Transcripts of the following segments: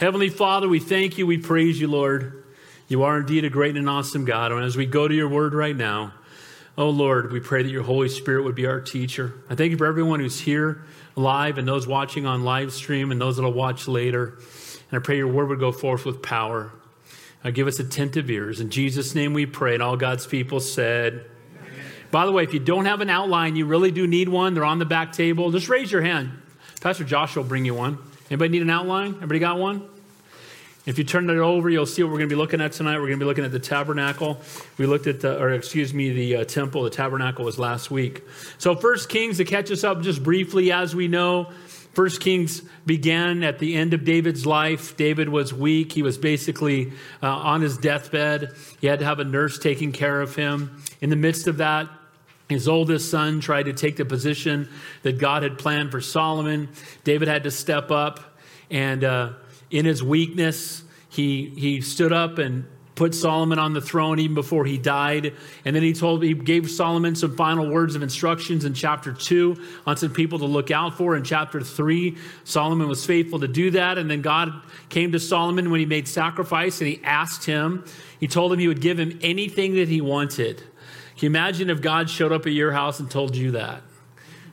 Heavenly Father, we thank you, we praise you, Lord. You are indeed a great and awesome God. And as we go to your word right now, oh Lord, we pray that your Holy Spirit would be our teacher. I thank you for everyone who's here live and those watching on live stream and those that'll watch later. And I pray your word would go forth with power. Uh, give us attentive ears. In Jesus' name we pray. And all God's people said, by the way, if you don't have an outline, you really do need one. They're on the back table. Just raise your hand. Pastor Josh will bring you one. Anybody need an outline? Everybody got one? If you turn it over, you'll see what we're going to be looking at tonight. We're going to be looking at the tabernacle. We looked at the, or excuse me, the uh, temple. The tabernacle was last week. So, First Kings, to catch us up just briefly, as we know, First Kings began at the end of David's life. David was weak. He was basically uh, on his deathbed. He had to have a nurse taking care of him. In the midst of that, his oldest son tried to take the position that God had planned for Solomon. David had to step up, and uh, in his weakness, he, he stood up and put Solomon on the throne even before he died. And then he told he gave Solomon some final words of instructions in chapter 2 on some people to look out for. In chapter 3, Solomon was faithful to do that. And then God came to Solomon when he made sacrifice and he asked him, he told him he would give him anything that he wanted. Can you imagine if God showed up at your house and told you that?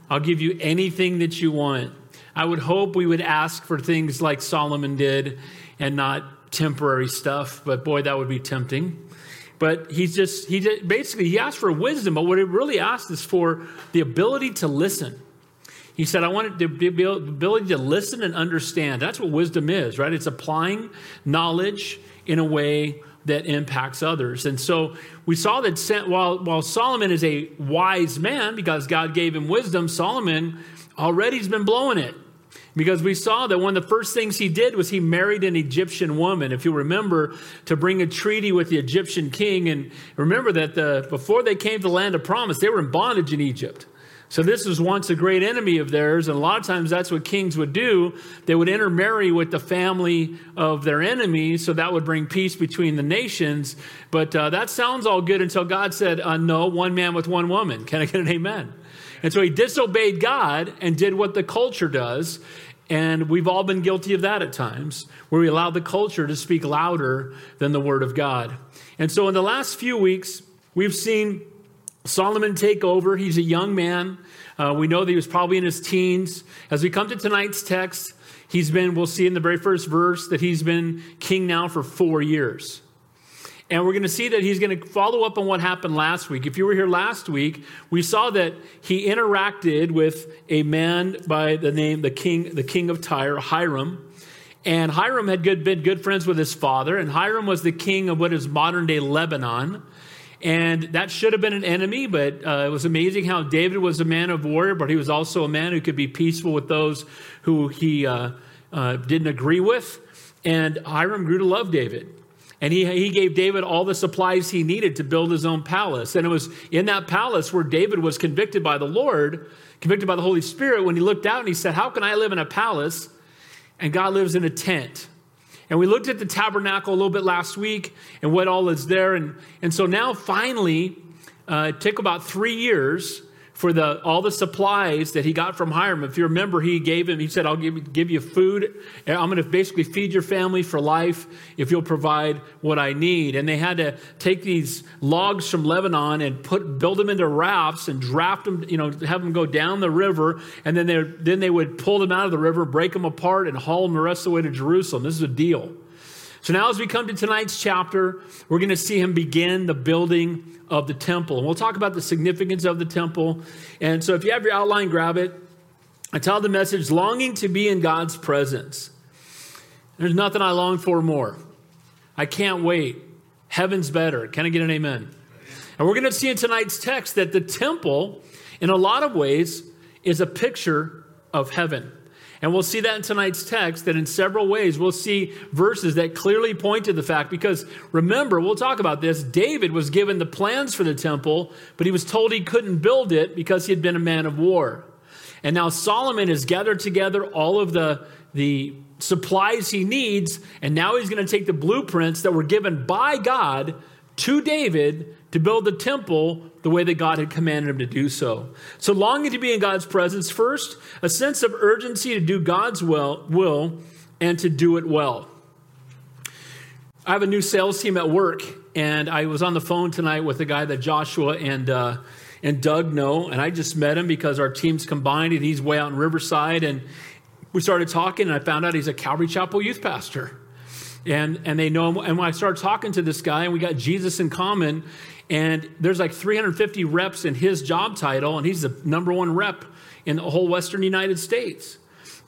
I'll give you anything that you want. I would hope we would ask for things like Solomon did and not temporary stuff, but boy, that would be tempting. But he's just, he just, basically, he asked for wisdom, but what he really asked is for the ability to listen. He said, I want the ability to listen and understand. That's what wisdom is, right? It's applying knowledge in a way that impacts others. And so we saw that while, while Solomon is a wise man because God gave him wisdom, Solomon already has been blowing it. Because we saw that one of the first things he did was he married an Egyptian woman, if you remember, to bring a treaty with the Egyptian king. And remember that the, before they came to the land of promise, they were in bondage in Egypt. So this was once a great enemy of theirs, and a lot of times that's what kings would do. They would intermarry with the family of their enemy, so that would bring peace between the nations. But uh, that sounds all good until God said, uh, "No, one man with one woman." Can I get an amen? And so he disobeyed God and did what the culture does. And we've all been guilty of that at times, where we allow the culture to speak louder than the word of God. And so in the last few weeks, we've seen Solomon take over. He's a young man. Uh, we know that he was probably in his teens. As we come to tonight's text, he's been, we'll see in the very first verse, that he's been king now for four years. And we're going to see that he's going to follow up on what happened last week. If you were here last week, we saw that he interacted with a man by the name the king, the king of Tyre, Hiram. And Hiram had good, been good friends with his father, and Hiram was the king of what is modern day Lebanon. And that should have been an enemy, but uh, it was amazing how David was a man of war, but he was also a man who could be peaceful with those who he uh, uh, didn't agree with. And Hiram grew to love David. And he, he gave David all the supplies he needed to build his own palace. And it was in that palace where David was convicted by the Lord, convicted by the Holy Spirit, when he looked out and he said, How can I live in a palace and God lives in a tent? And we looked at the tabernacle a little bit last week and what all is there. And, and so now finally, uh, it took about three years for the, all the supplies that he got from Hiram. If you remember, he gave him, he said, I'll give, give you food. I'm going to basically feed your family for life if you'll provide what I need. And they had to take these logs from Lebanon and put, build them into rafts and draft them, you know, have them go down the river. And then they, then they would pull them out of the river, break them apart, and haul them the rest of the way to Jerusalem. This is a deal. So now, as we come to tonight's chapter, we're going to see him begin the building of the temple. And we'll talk about the significance of the temple. And so if you have your outline, grab it. I tell the message longing to be in God's presence. There's nothing I long for more. I can't wait. Heaven's better. Can I get an amen? And we're going to see in tonight's text that the temple, in a lot of ways, is a picture of heaven. And we'll see that in tonight's text, that in several ways we'll see verses that clearly point to the fact. Because remember, we'll talk about this. David was given the plans for the temple, but he was told he couldn't build it because he had been a man of war. And now Solomon has gathered together all of the, the supplies he needs, and now he's going to take the blueprints that were given by God to David to build the temple the way that God had commanded him to do so. So, longing to be in God's presence, first, a sense of urgency to do God's will, will and to do it well. I have a new sales team at work, and I was on the phone tonight with a guy that Joshua and uh, and Doug know, and I just met him because our teams combined, and he's way out in Riverside, and we started talking, and I found out he's a Calvary Chapel youth pastor, and and they know him. And when I started talking to this guy, and we got Jesus in common, and there's like 350 reps in his job title, and he's the number one rep in the whole Western United States.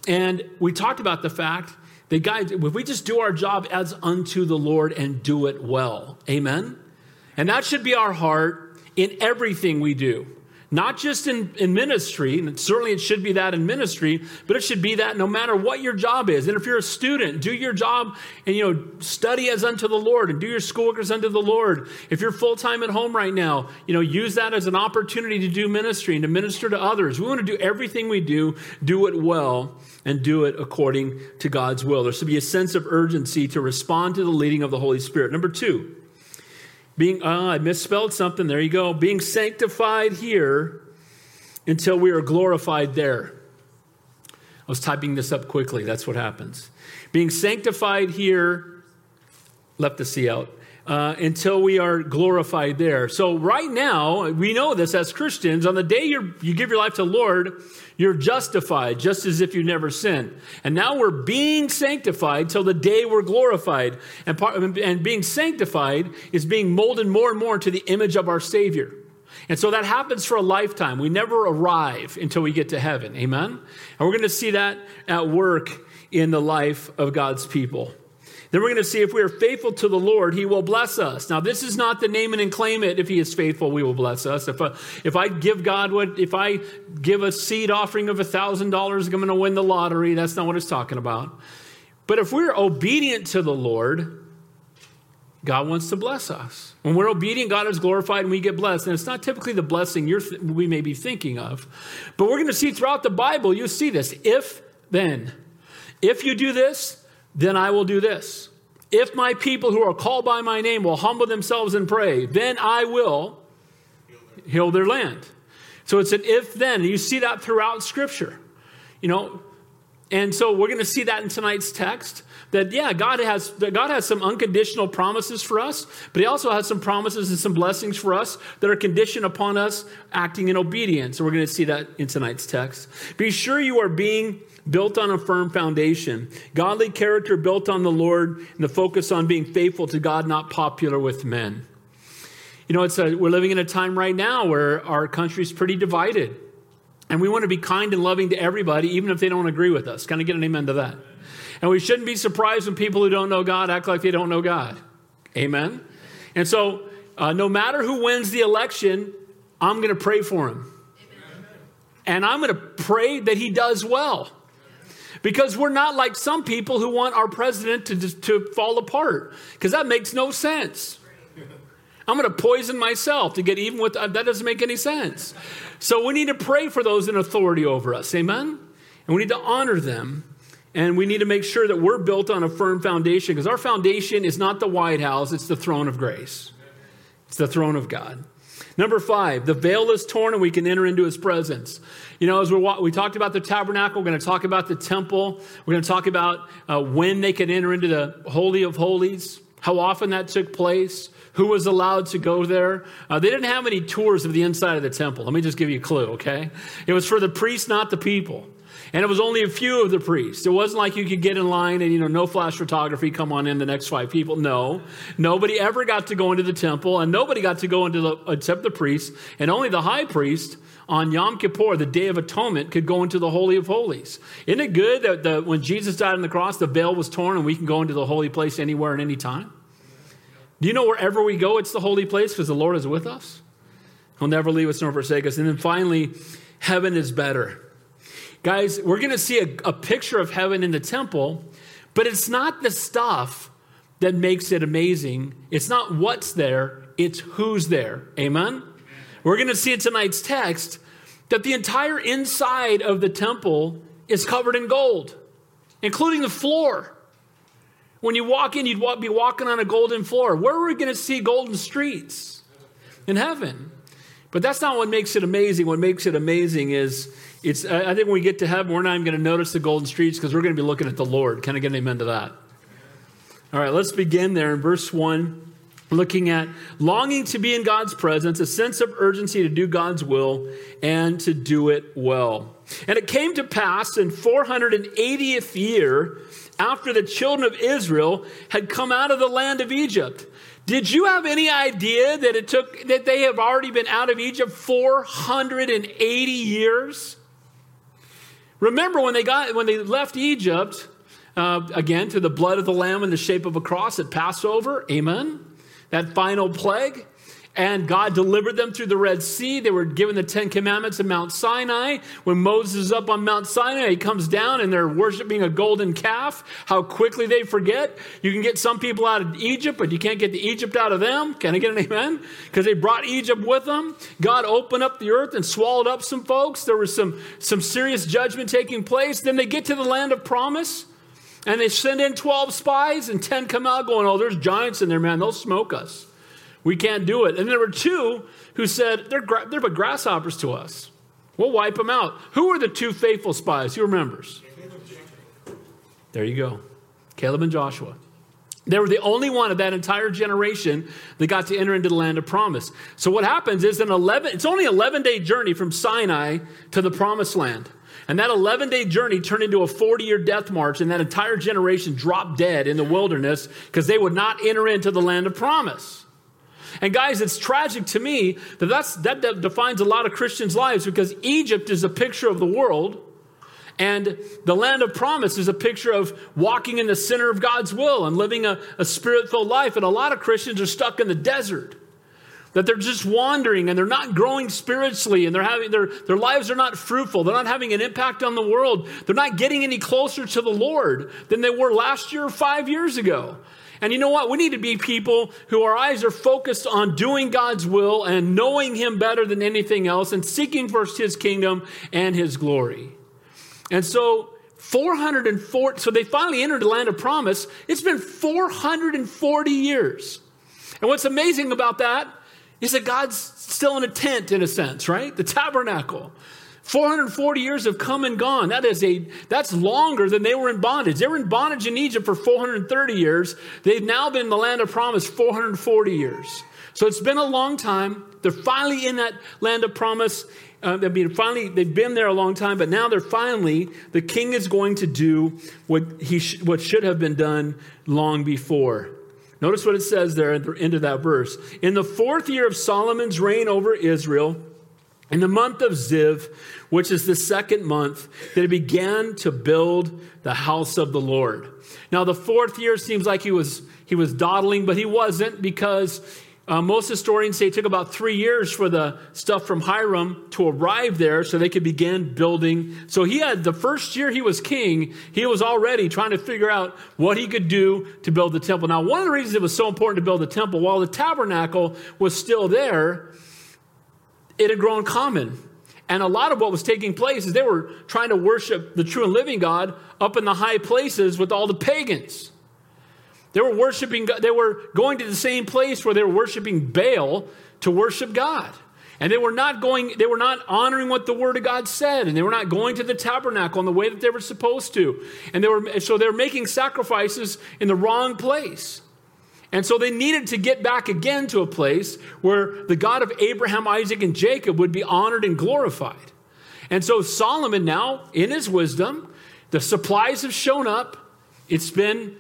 And we talked about the fact that, guys, if we just do our job as unto the Lord and do it well, amen? And that should be our heart in everything we do. Not just in, in ministry, and certainly it should be that in ministry, but it should be that no matter what your job is. And if you're a student, do your job and you know study as unto the Lord and do your schoolwork as unto the Lord. If you're full time at home right now, you know, use that as an opportunity to do ministry and to minister to others. We want to do everything we do, do it well, and do it according to God's will. There should be a sense of urgency to respond to the leading of the Holy Spirit. Number two, being, uh, I misspelled something. There you go. Being sanctified here until we are glorified there. I was typing this up quickly. That's what happens. Being sanctified here, left the C out, uh, until we are glorified there. So, right now, we know this as Christians. On the day you you give your life to the Lord, you're justified, just as if you never sinned. And now we're being sanctified till the day we're glorified. And, part, and being sanctified is being molded more and more into the image of our Savior. And so that happens for a lifetime. We never arrive until we get to heaven. Amen? And we're going to see that at work in the life of God's people. Then we're going to see if we are faithful to the Lord, He will bless us. Now, this is not the name it and claim it. If He is faithful, we will bless us. If, I, if I give God what, if I give a seed offering of $1,000, I'm going to win the lottery. That's not what it's talking about. But if we're obedient to the Lord, God wants to bless us. When we're obedient, God is glorified and we get blessed. And it's not typically the blessing th- we may be thinking of. But we're going to see throughout the Bible, you see this. If then, if you do this, then I will do this. If my people who are called by my name will humble themselves and pray, then I will heal their land. So it's an if then. You see that throughout Scripture. You know, and so we're going to see that in tonight's text that yeah god has god has some unconditional promises for us but he also has some promises and some blessings for us that are conditioned upon us acting in obedience and we're going to see that in tonight's text be sure you are being built on a firm foundation. Godly character built on the Lord and the focus on being faithful to God, not popular with men. You know, it's a, we're living in a time right now where our country's pretty divided. And we want to be kind and loving to everybody, even if they don't agree with us. Kind of get an amen to that? And we shouldn't be surprised when people who don't know God act like they don't know God. Amen? And so, uh, no matter who wins the election, I'm going to pray for him. Amen. And I'm going to pray that he does well. Because we're not like some people who want our president to, to fall apart, because that makes no sense. I'm going to poison myself to get even with that doesn't make any sense. So we need to pray for those in authority over us. Amen? And we need to honor them. And we need to make sure that we're built on a firm foundation because our foundation is not the White House, it's the throne of grace. It's the throne of God. Number five, the veil is torn and we can enter into his presence. You know, as we we talked about the tabernacle, we're going to talk about the temple. We're going to talk about uh, when they could enter into the Holy of Holies, how often that took place, who was allowed to go there. Uh, they didn't have any tours of the inside of the temple. Let me just give you a clue, okay? It was for the priests, not the people. And it was only a few of the priests. It wasn't like you could get in line and, you know, no flash photography, come on in the next five people. No. Nobody ever got to go into the temple and nobody got to go into the, except the priests. And only the high priest on Yom Kippur, the Day of Atonement, could go into the Holy of Holies. Isn't it good that the, when Jesus died on the cross, the veil was torn and we can go into the holy place anywhere and any time? Do you know wherever we go, it's the holy place because the Lord is with us? He'll never leave us nor forsake us. And then finally, heaven is better. Guys, we're going to see a, a picture of heaven in the temple, but it's not the stuff that makes it amazing. It's not what's there, it's who's there. Amen? We're going to see in tonight's text that the entire inside of the temple is covered in gold, including the floor. When you walk in, you'd be walking on a golden floor. Where are we going to see golden streets? In heaven. But that's not what makes it amazing. What makes it amazing is it's, I think when we get to heaven, we're not even going to notice the golden streets because we're going to be looking at the Lord. Can I get an amen to that? All right, let's begin there in verse 1, looking at longing to be in God's presence, a sense of urgency to do God's will, and to do it well. And it came to pass in 480th year after the children of Israel had come out of the land of Egypt. Did you have any idea that it took that they have already been out of Egypt 480 years? Remember when they got when they left Egypt, uh, again, to the blood of the Lamb in the shape of a cross at Passover. Amen. That final plague. And God delivered them through the Red Sea. They were given the Ten Commandments at Mount Sinai. When Moses is up on Mount Sinai, he comes down and they're worshiping a golden calf. How quickly they forget. You can get some people out of Egypt, but you can't get the Egypt out of them. Can I get an amen? Because they brought Egypt with them. God opened up the earth and swallowed up some folks. There was some, some serious judgment taking place. Then they get to the land of promise. And they send in 12 spies, and 10 come out going, Oh, there's giants in there, man. They'll smoke us. We can't do it. And there were two who said, They're, they're but grasshoppers to us. We'll wipe them out. Who were the two faithful spies? Who remembers? There you go. Caleb and Joshua. They were the only one of that entire generation that got to enter into the land of promise. So what happens is an 11, it's only 11 day journey from Sinai to the promised land. And that 11 day journey turned into a 40 year death march, and that entire generation dropped dead in the wilderness because they would not enter into the land of promise. And guys, it's tragic to me that that's, that defines a lot of Christians' lives because Egypt is a picture of the world, and the land of promise is a picture of walking in the center of God's will and living a, a spirit filled life. And a lot of Christians are stuck in the desert that they're just wandering and they're not growing spiritually and they're having their, their lives are not fruitful. They're not having an impact on the world. They're not getting any closer to the lord than they were last year or five years ago and you know what we need to be people who our eyes are focused on doing god's will and knowing him better than anything else and seeking first his kingdom and his glory and so 404 so they finally entered the land of promise it's been 440 years and what's amazing about that is that God's still in a tent in a sense, right? The tabernacle. 440 years have come and gone. That is a that's longer than they were in bondage. They were in bondage in Egypt for 430 years. They've now been in the land of promise 440 years. So it's been a long time. They're finally in that land of promise. Uh, I mean, finally, they've been there a long time, but now they're finally, the king is going to do what, he sh- what should have been done long before. Notice what it says there at the end of that verse. In the fourth year of Solomon's reign over Israel, in the month of Ziv, which is the second month, he began to build the house of the Lord. Now, the fourth year seems like he was, he was dawdling, but he wasn't because uh, most historians say it took about three years for the stuff from Hiram to arrive there so they could begin building. So he had the first year he was king, he was already trying to figure out what he could do to build the temple. Now, one of the reasons it was so important to build the temple, while the tabernacle was still there, it had grown common. And a lot of what was taking place is they were trying to worship the true and living God up in the high places with all the pagans. They were worshiping, they were going to the same place where they were worshiping Baal to worship God. And they were not going, they were not honoring what the word of God said, and they were not going to the tabernacle in the way that they were supposed to. And they were so they were making sacrifices in the wrong place. And so they needed to get back again to a place where the God of Abraham, Isaac, and Jacob would be honored and glorified. And so Solomon now, in his wisdom, the supplies have shown up. It's been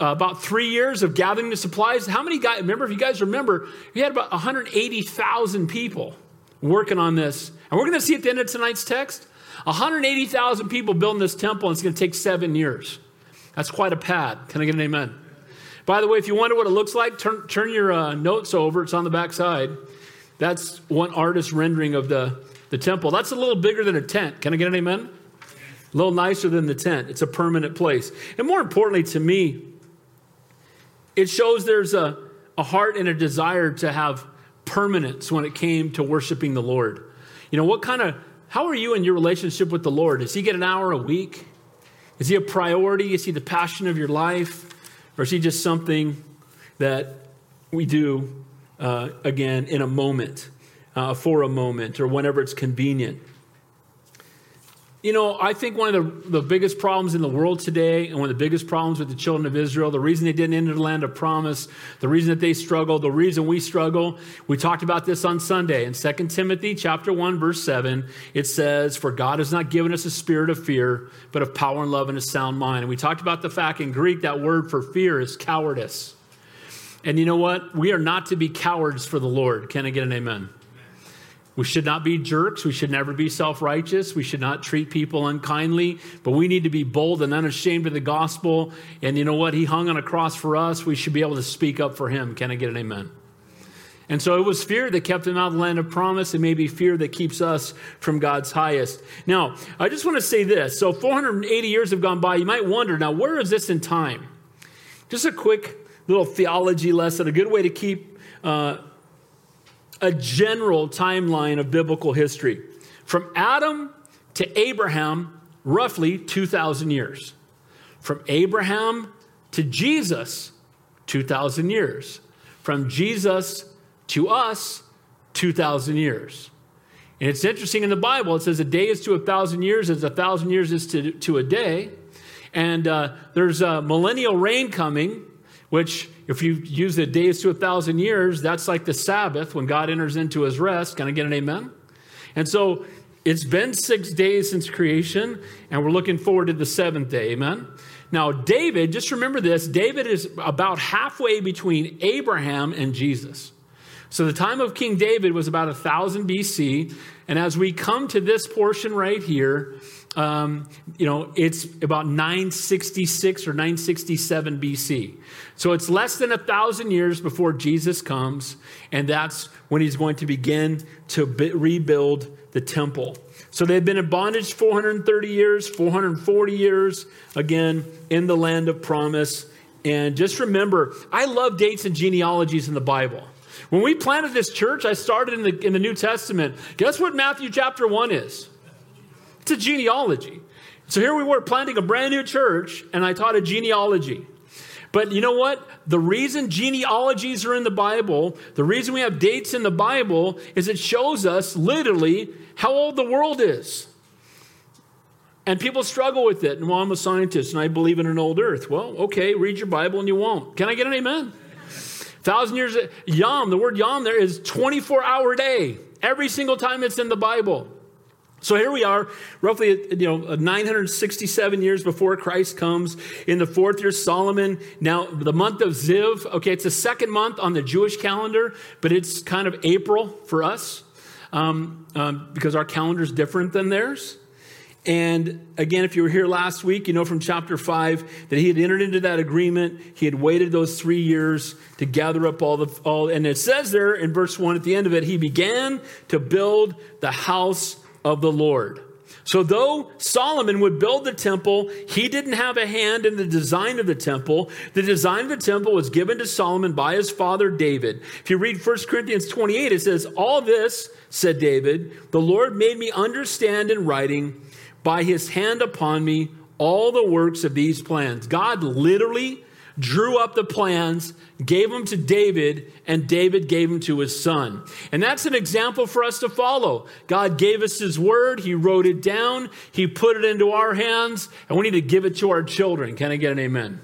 uh, about three years of gathering the supplies. How many guys, remember, if you guys remember, we had about 180,000 people working on this. And we're going to see at the end of tonight's text 180,000 people building this temple, and it's going to take seven years. That's quite a pad. Can I get an amen? By the way, if you wonder what it looks like, turn, turn your uh, notes over. It's on the back side. That's one artist rendering of the, the temple. That's a little bigger than a tent. Can I get an amen? A little nicer than the tent. It's a permanent place. And more importantly to me, it shows there's a, a heart and a desire to have permanence when it came to worshiping the Lord. You know, what kind of, how are you in your relationship with the Lord? Does He get an hour a week? Is He a priority? Is He the passion of your life? Or is He just something that we do, uh, again, in a moment, uh, for a moment, or whenever it's convenient? You know, I think one of the, the biggest problems in the world today, and one of the biggest problems with the children of Israel, the reason they didn't enter the land of promise, the reason that they struggle, the reason we struggle, we talked about this on Sunday. In 2 Timothy chapter 1, verse 7, it says, For God has not given us a spirit of fear, but of power and love and a sound mind. And we talked about the fact in Greek that word for fear is cowardice. And you know what? We are not to be cowards for the Lord. Can I get an amen? We should not be jerks. We should never be self righteous. We should not treat people unkindly, but we need to be bold and unashamed of the gospel. And you know what? He hung on a cross for us. We should be able to speak up for him. Can I get an amen? And so it was fear that kept them out of the land of promise. It may be fear that keeps us from God's highest. Now, I just want to say this. So 480 years have gone by. You might wonder, now, where is this in time? Just a quick little theology lesson, a good way to keep uh, a general timeline of biblical history. From Adam to Abraham, roughly 2,000 years. From Abraham to Jesus, 2,000 years. From Jesus to us, 2,000 years. And it's interesting in the Bible, it says a day is to a thousand years as a thousand years is to, to a day. And uh, there's a millennial reign coming which, if you use the days to a thousand years, that's like the Sabbath when God enters into his rest. Can I get an amen? And so it's been six days since creation, and we're looking forward to the seventh day. Amen? Now, David, just remember this David is about halfway between Abraham and Jesus. So the time of King David was about 1000 BC. And as we come to this portion right here, um, you know, it's about 966 or 967 BC. So it's less than a thousand years before Jesus comes, and that's when he's going to begin to be- rebuild the temple. So they've been in bondage 430 years, 440 years, again, in the land of promise. And just remember, I love dates and genealogies in the Bible. When we planted this church, I started in the, in the New Testament. Guess what Matthew chapter 1 is? It's a genealogy. So here we were planting a brand new church, and I taught a genealogy. But you know what? The reason genealogies are in the Bible, the reason we have dates in the Bible, is it shows us literally how old the world is. And people struggle with it. And well, I'm a scientist and I believe in an old earth. Well, okay, read your Bible and you won't. Can I get an amen? Thousand years, yom, the word yom there is 24 hour day. Every single time it's in the Bible. So here we are, roughly you know 967 years before Christ comes. In the fourth year, Solomon. Now the month of Ziv. Okay, it's the second month on the Jewish calendar, but it's kind of April for us um, um, because our calendar is different than theirs. And again, if you were here last week, you know from chapter 5 that he had entered into that agreement. He had waited those three years to gather up all the, all, and it says there in verse 1 at the end of it, he began to build the house of the Lord. So, though Solomon would build the temple, he didn't have a hand in the design of the temple. The design of the temple was given to Solomon by his father David. If you read 1 Corinthians 28, it says, All this, said David, the Lord made me understand in writing by his hand upon me all the works of these plans. God literally drew up the plans, gave them to David, and David gave them to his son. And that's an example for us to follow. God gave us his word, he wrote it down, he put it into our hands, and we need to give it to our children. Can I get an amen?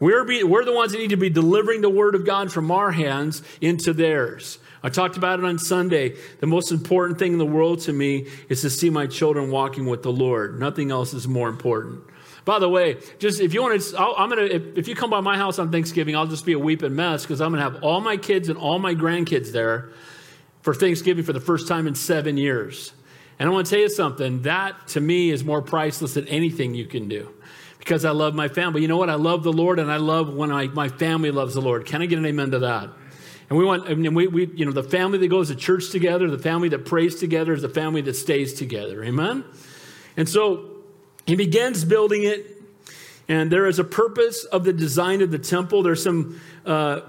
We're, be, we're the ones that need to be delivering the word of God from our hands into theirs. I talked about it on Sunday. The most important thing in the world to me is to see my children walking with the Lord. Nothing else is more important. By the way, just if you want to, i am gonna if, if, you come by my house on Thanksgiving, I'll just be a weeping mess because I'm gonna have all my kids and all my grandkids there for Thanksgiving for the first time in seven years. And I want to tell you something. That to me is more priceless than anything you can do because I love my family. You know what? I love the Lord and I love when I, my family loves the Lord. Can I get an amen to that? And we want, mean, we, we, you know, the family that goes to church together, the family that prays together is the family that stays together. Amen? And so he begins building it, and there is a purpose of the design of the temple. There's some, uh,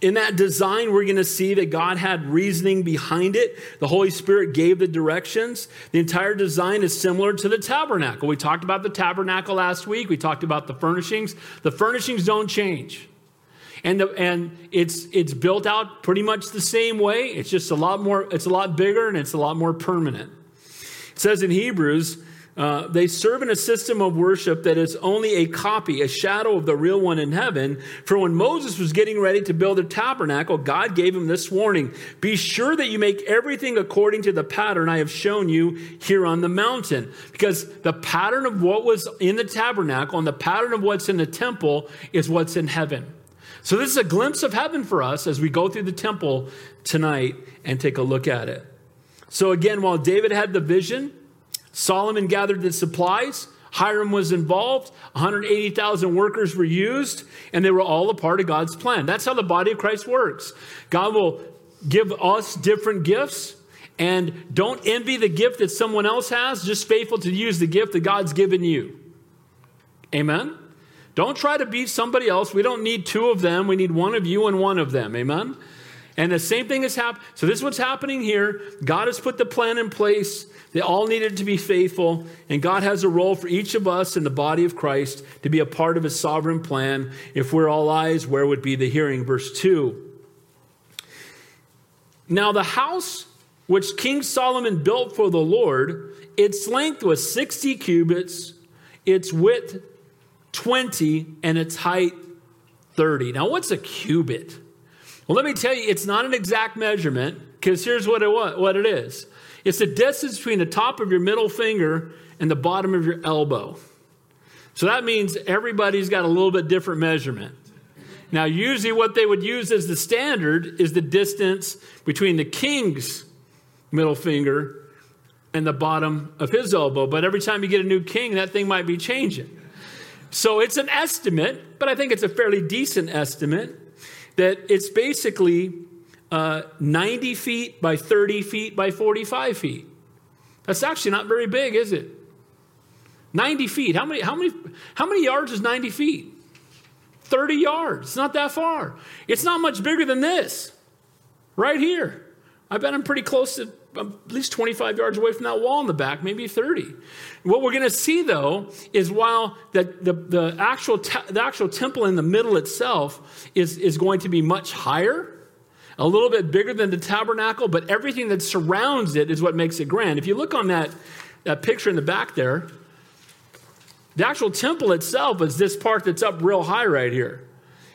in that design, we're going to see that God had reasoning behind it. The Holy Spirit gave the directions. The entire design is similar to the tabernacle. We talked about the tabernacle last week. We talked about the furnishings. The furnishings don't change. And, the, and it's, it's built out pretty much the same way. It's just a lot more, it's a lot bigger and it's a lot more permanent. It says in Hebrews Uh, they serve in a system of worship that is only a copy, a shadow of the real one in heaven. For when Moses was getting ready to build a tabernacle, God gave him this warning Be sure that you make everything according to the pattern I have shown you here on the mountain. Because the pattern of what was in the tabernacle and the pattern of what's in the temple is what's in heaven. So, this is a glimpse of heaven for us as we go through the temple tonight and take a look at it. So, again, while David had the vision, Solomon gathered the supplies. Hiram was involved. 180,000 workers were used, and they were all a part of God's plan. That's how the body of Christ works. God will give us different gifts, and don't envy the gift that someone else has. Just faithful to use the gift that God's given you. Amen? Don't try to beat somebody else. We don't need two of them. We need one of you and one of them. Amen? And the same thing has happened. So, this is what's happening here. God has put the plan in place. They all needed to be faithful, and God has a role for each of us in the body of Christ to be a part of his sovereign plan. If we're all eyes, where would be the hearing? Verse 2. Now, the house which King Solomon built for the Lord, its length was 60 cubits, its width 20, and its height 30. Now, what's a cubit? Well, let me tell you, it's not an exact measurement because here's what it, what it is it's the distance between the top of your middle finger and the bottom of your elbow. So that means everybody's got a little bit different measurement. Now, usually what they would use as the standard is the distance between the king's middle finger and the bottom of his elbow. But every time you get a new king, that thing might be changing. So it's an estimate, but I think it's a fairly decent estimate that it's basically uh, 90 feet by 30 feet by 45 feet. That's actually not very big, is it? 90 feet. How many, how many, how many yards is 90 feet? 30 yards. It's not that far. It's not much bigger than this, right here. I bet I'm pretty close to at least 25 yards away from that wall in the back, maybe 30. What we're going to see, though, is while the, the, the, actual, te- the actual temple in the middle itself is, is going to be much higher, a little bit bigger than the tabernacle, but everything that surrounds it is what makes it grand. If you look on that, that picture in the back there, the actual temple itself is this part that's up real high right here.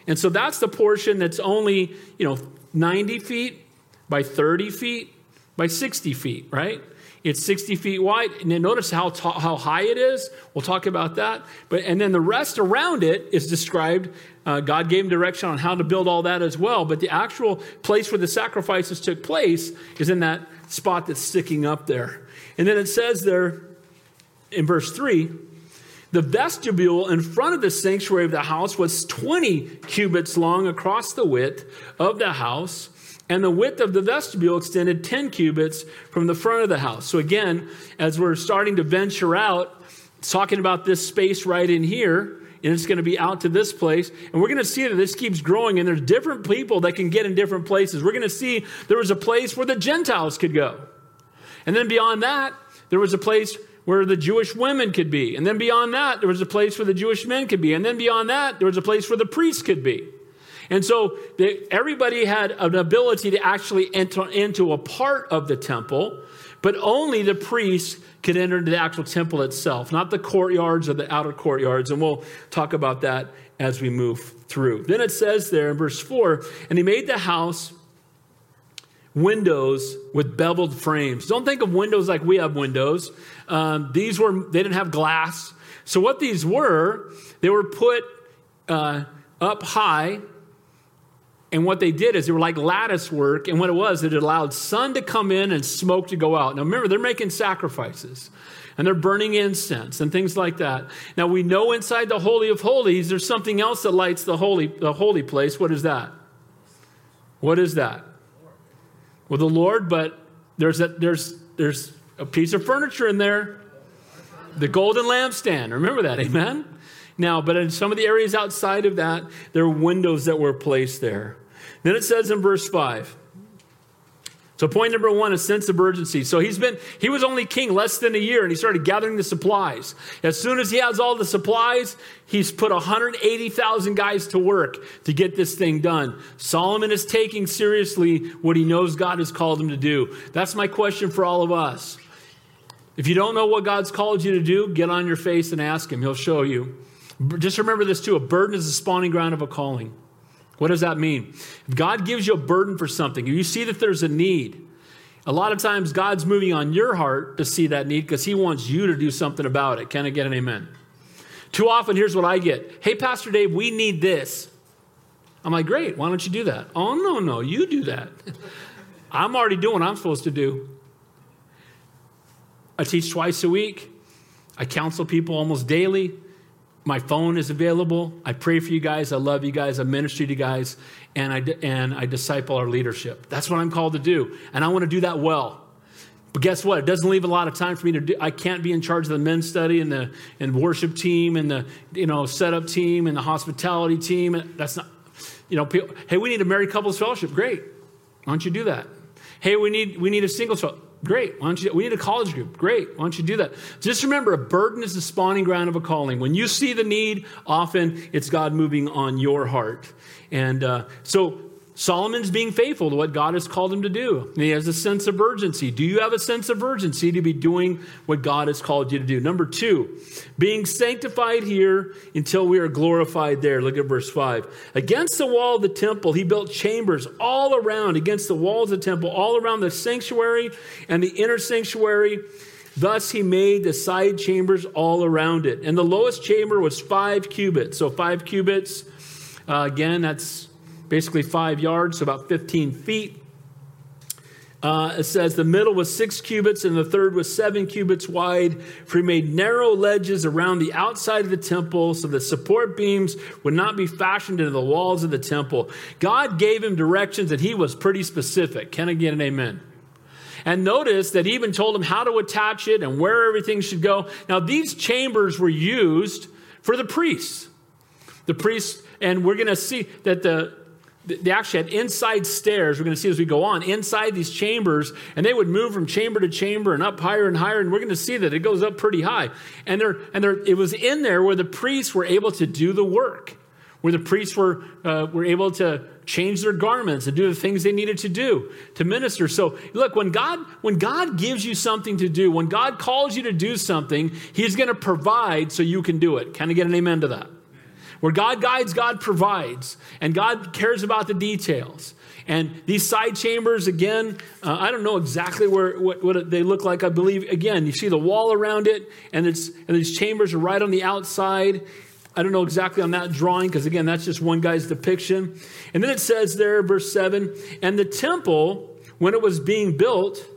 And so that's the portion that's only, you know, 90 feet by 30 feet by 60 feet, right? It's 60 feet wide. And then notice how, ta- how high it is. We'll talk about that. But, and then the rest around it is described. Uh, God gave him direction on how to build all that as well. But the actual place where the sacrifices took place is in that spot that's sticking up there. And then it says there in verse 3 the vestibule in front of the sanctuary of the house was 20 cubits long across the width of the house and the width of the vestibule extended 10 cubits from the front of the house. So, again, as we're starting to venture out, talking about this space right in here, and it's going to be out to this place. And we're going to see that this keeps growing, and there's different people that can get in different places. We're going to see there was a place where the Gentiles could go. And then beyond that, there was a place where the Jewish women could be. And then beyond that, there was a place where the Jewish men could be. And then beyond that, there was a place where the priests could be. And so they, everybody had an ability to actually enter into a part of the temple, but only the priests could enter into the actual temple itself, not the courtyards or the outer courtyards. And we'll talk about that as we move through. Then it says there in verse 4 and he made the house windows with beveled frames. Don't think of windows like we have windows. Um, these were, they didn't have glass. So, what these were, they were put uh, up high and what they did is they were like lattice work. And what it was, it allowed sun to come in and smoke to go out. Now remember, they're making sacrifices and they're burning incense and things like that. Now we know inside the Holy of Holies, there's something else that lights the holy, the holy place. What is that? What is that? Well, the Lord, but there's a, there's, there's a piece of furniture in there. The golden lampstand. Remember that, amen? Now, but in some of the areas outside of that, there are windows that were placed there. Then it says in verse 5. So point number one, a sense of urgency. So he's been, he was only king less than a year and he started gathering the supplies. As soon as he has all the supplies, he's put 180,000 guys to work to get this thing done. Solomon is taking seriously what he knows God has called him to do. That's my question for all of us. If you don't know what God's called you to do, get on your face and ask Him. He'll show you. Just remember this too a burden is the spawning ground of a calling. What does that mean? If God gives you a burden for something, if you see that there's a need, a lot of times God's moving on your heart to see that need because He wants you to do something about it. Can I get an amen? Too often, here's what I get Hey, Pastor Dave, we need this. I'm like, great, why don't you do that? Oh, no, no, you do that. I'm already doing what I'm supposed to do. I teach twice a week. I counsel people almost daily. My phone is available. I pray for you guys. I love you guys. I minister to you guys. And I, and I disciple our leadership. That's what I'm called to do. And I want to do that well. But guess what? It doesn't leave a lot of time for me to do. I can't be in charge of the men's study and the and worship team and the you know setup team and the hospitality team. That's not, you know. People, hey, we need a married couples fellowship. Great. Why don't you do that? Hey, we need we need a singles fellowship. Great. Why don't you? We need a college group. Great. Why don't you do that? Just remember, a burden is the spawning ground of a calling. When you see the need, often it's God moving on your heart. And uh, so Solomon's being faithful to what God has called him to do. And he has a sense of urgency. Do you have a sense of urgency to be doing what God has called you to do? Number two, being sanctified here until we are glorified there. Look at verse 5. Against the wall of the temple, he built chambers all around, against the walls of the temple, all around the sanctuary and the inner sanctuary. Thus he made the side chambers all around it. And the lowest chamber was five cubits. So five cubits, uh, again, that's basically five yards, so about 15 feet. Uh, it says the middle was six cubits and the third was seven cubits wide. For he made narrow ledges around the outside of the temple so the support beams would not be fashioned into the walls of the temple. God gave him directions and he was pretty specific. Can I get an amen? And notice that he even told him how to attach it and where everything should go. Now, these chambers were used for the priests. The priests, and we're going to see that the they actually had inside stairs. We're going to see as we go on inside these chambers and they would move from chamber to chamber and up higher and higher and we're going to see that it goes up pretty high. And there and there it was in there where the priests were able to do the work where the priests were uh, were able to change their garments and do the things they needed to do to minister. So look when god when god gives you something to do when god calls you to do something he's going to provide so you can do it. Can i get an amen to that where God guides, God provides, and God cares about the details. And these side chambers, again, uh, I don't know exactly where what, what, they look like. I believe, again, you see the wall around it, and, it's, and these chambers are right on the outside. I don't know exactly on that drawing because, again, that's just one guy's depiction. And then it says there, verse 7 and the temple, when it was being built,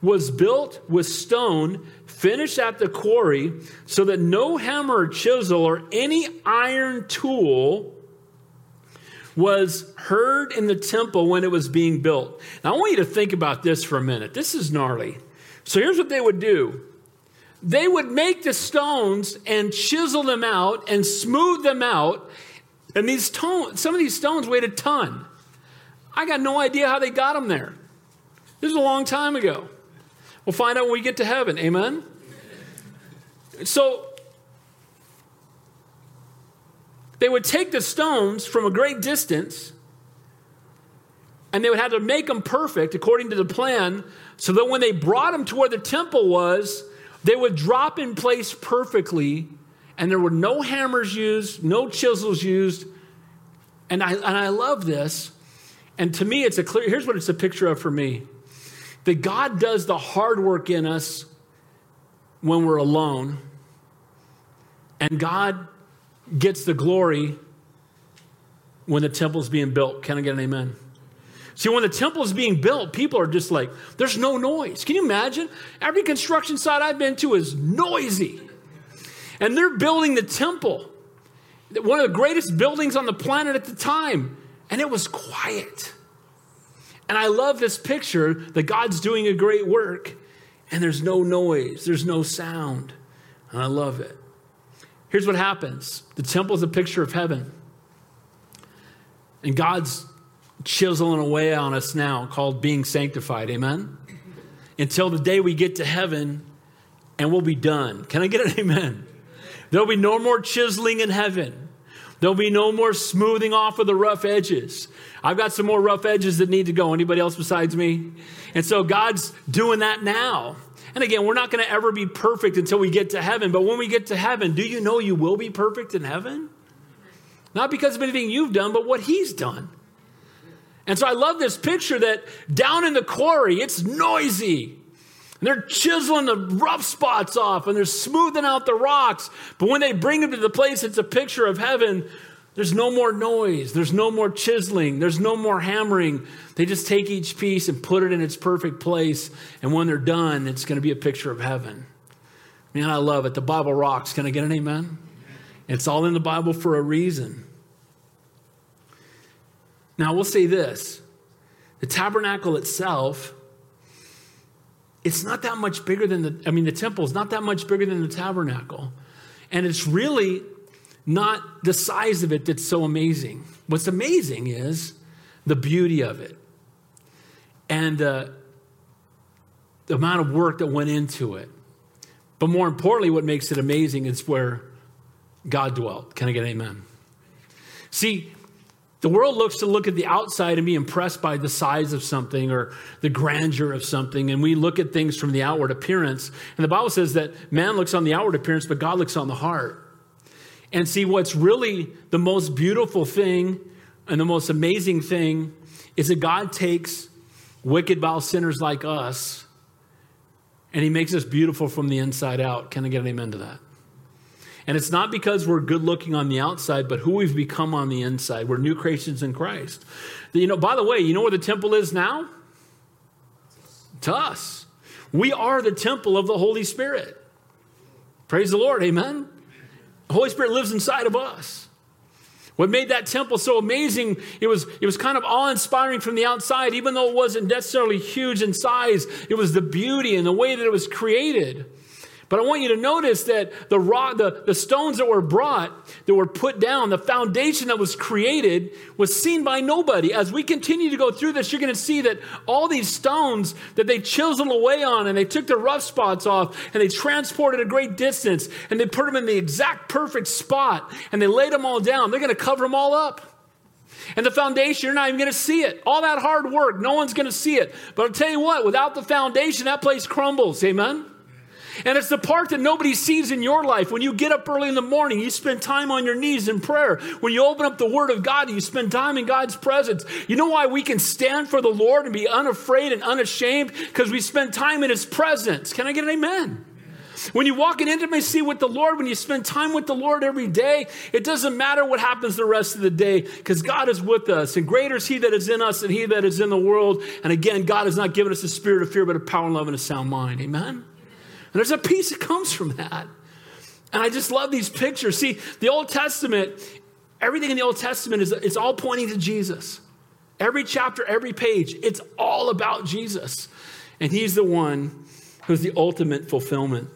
was built with stone finished at the quarry so that no hammer or chisel or any iron tool was heard in the temple when it was being built. Now, I want you to think about this for a minute. This is gnarly. So, here's what they would do they would make the stones and chisel them out and smooth them out. And these stones, some of these stones weighed a ton. I got no idea how they got them there. This is a long time ago. We'll find out when we get to heaven. Amen? So, they would take the stones from a great distance and they would have to make them perfect according to the plan so that when they brought them to where the temple was, they would drop in place perfectly and there were no hammers used, no chisels used. And I, and I love this. And to me, it's a clear, here's what it's a picture of for me that God does the hard work in us when we're alone, and God gets the glory when the temple's being built. Can I get an amen? See, when the temple is being built, people are just like, there's no noise. Can you imagine? Every construction site I've been to is noisy. And they're building the temple, one of the greatest buildings on the planet at the time, and it was quiet. And I love this picture that God's doing a great work and there's no noise, there's no sound. And I love it. Here's what happens the temple is a picture of heaven. And God's chiseling away on us now called being sanctified. Amen? Until the day we get to heaven and we'll be done. Can I get an amen? There'll be no more chiseling in heaven. There'll be no more smoothing off of the rough edges. I've got some more rough edges that need to go. Anybody else besides me? And so God's doing that now. And again, we're not going to ever be perfect until we get to heaven. But when we get to heaven, do you know you will be perfect in heaven? Not because of anything you've done, but what He's done. And so I love this picture that down in the quarry, it's noisy. And they're chiseling the rough spots off and they're smoothing out the rocks. But when they bring them to the place, it's a picture of heaven. There's no more noise. There's no more chiseling. There's no more hammering. They just take each piece and put it in its perfect place. And when they're done, it's going to be a picture of heaven. Man, I love it. The Bible rocks. Can I get an amen? It's all in the Bible for a reason. Now, we'll say this the tabernacle itself it's not that much bigger than the, I mean, the temple is not that much bigger than the tabernacle. And it's really not the size of it that's so amazing. What's amazing is the beauty of it and uh, the amount of work that went into it. But more importantly, what makes it amazing is where God dwelt. Can I get amen? See, the world looks to look at the outside and be impressed by the size of something or the grandeur of something, and we look at things from the outward appearance. And the Bible says that man looks on the outward appearance, but God looks on the heart. And see, what's really the most beautiful thing and the most amazing thing is that God takes wicked, vile sinners like us and he makes us beautiful from the inside out. Can I get an amen to that? And it's not because we're good looking on the outside, but who we've become on the inside. We're new creations in Christ. You know, by the way, you know where the temple is now? To us. We are the temple of the Holy Spirit. Praise the Lord. Amen. The Holy Spirit lives inside of us. What made that temple so amazing, it was, it was kind of awe inspiring from the outside, even though it wasn't necessarily huge in size. It was the beauty and the way that it was created. But I want you to notice that the rock, the, the stones that were brought, that were put down, the foundation that was created was seen by nobody. As we continue to go through this, you're going to see that all these stones that they chiseled away on and they took the rough spots off and they transported a great distance and they put them in the exact perfect spot and they laid them all down. They're going to cover them all up. And the foundation, you're not even going to see it. All that hard work, no one's going to see it. But I'll tell you what, without the foundation, that place crumbles. Amen? And it's the part that nobody sees in your life. When you get up early in the morning, you spend time on your knees in prayer. When you open up the Word of God, you spend time in God's presence. You know why we can stand for the Lord and be unafraid and unashamed? Because we spend time in His presence. Can I get an amen? When you walk in intimacy with the Lord, when you spend time with the Lord every day, it doesn't matter what happens the rest of the day because God is with us. And greater is He that is in us than He that is in the world. And again, God has not given us a spirit of fear, but a power and love and a sound mind. Amen? And there's a peace that comes from that. And I just love these pictures. See, the Old Testament, everything in the Old Testament is it's all pointing to Jesus. Every chapter, every page, it's all about Jesus. And he's the one who's the ultimate fulfillment.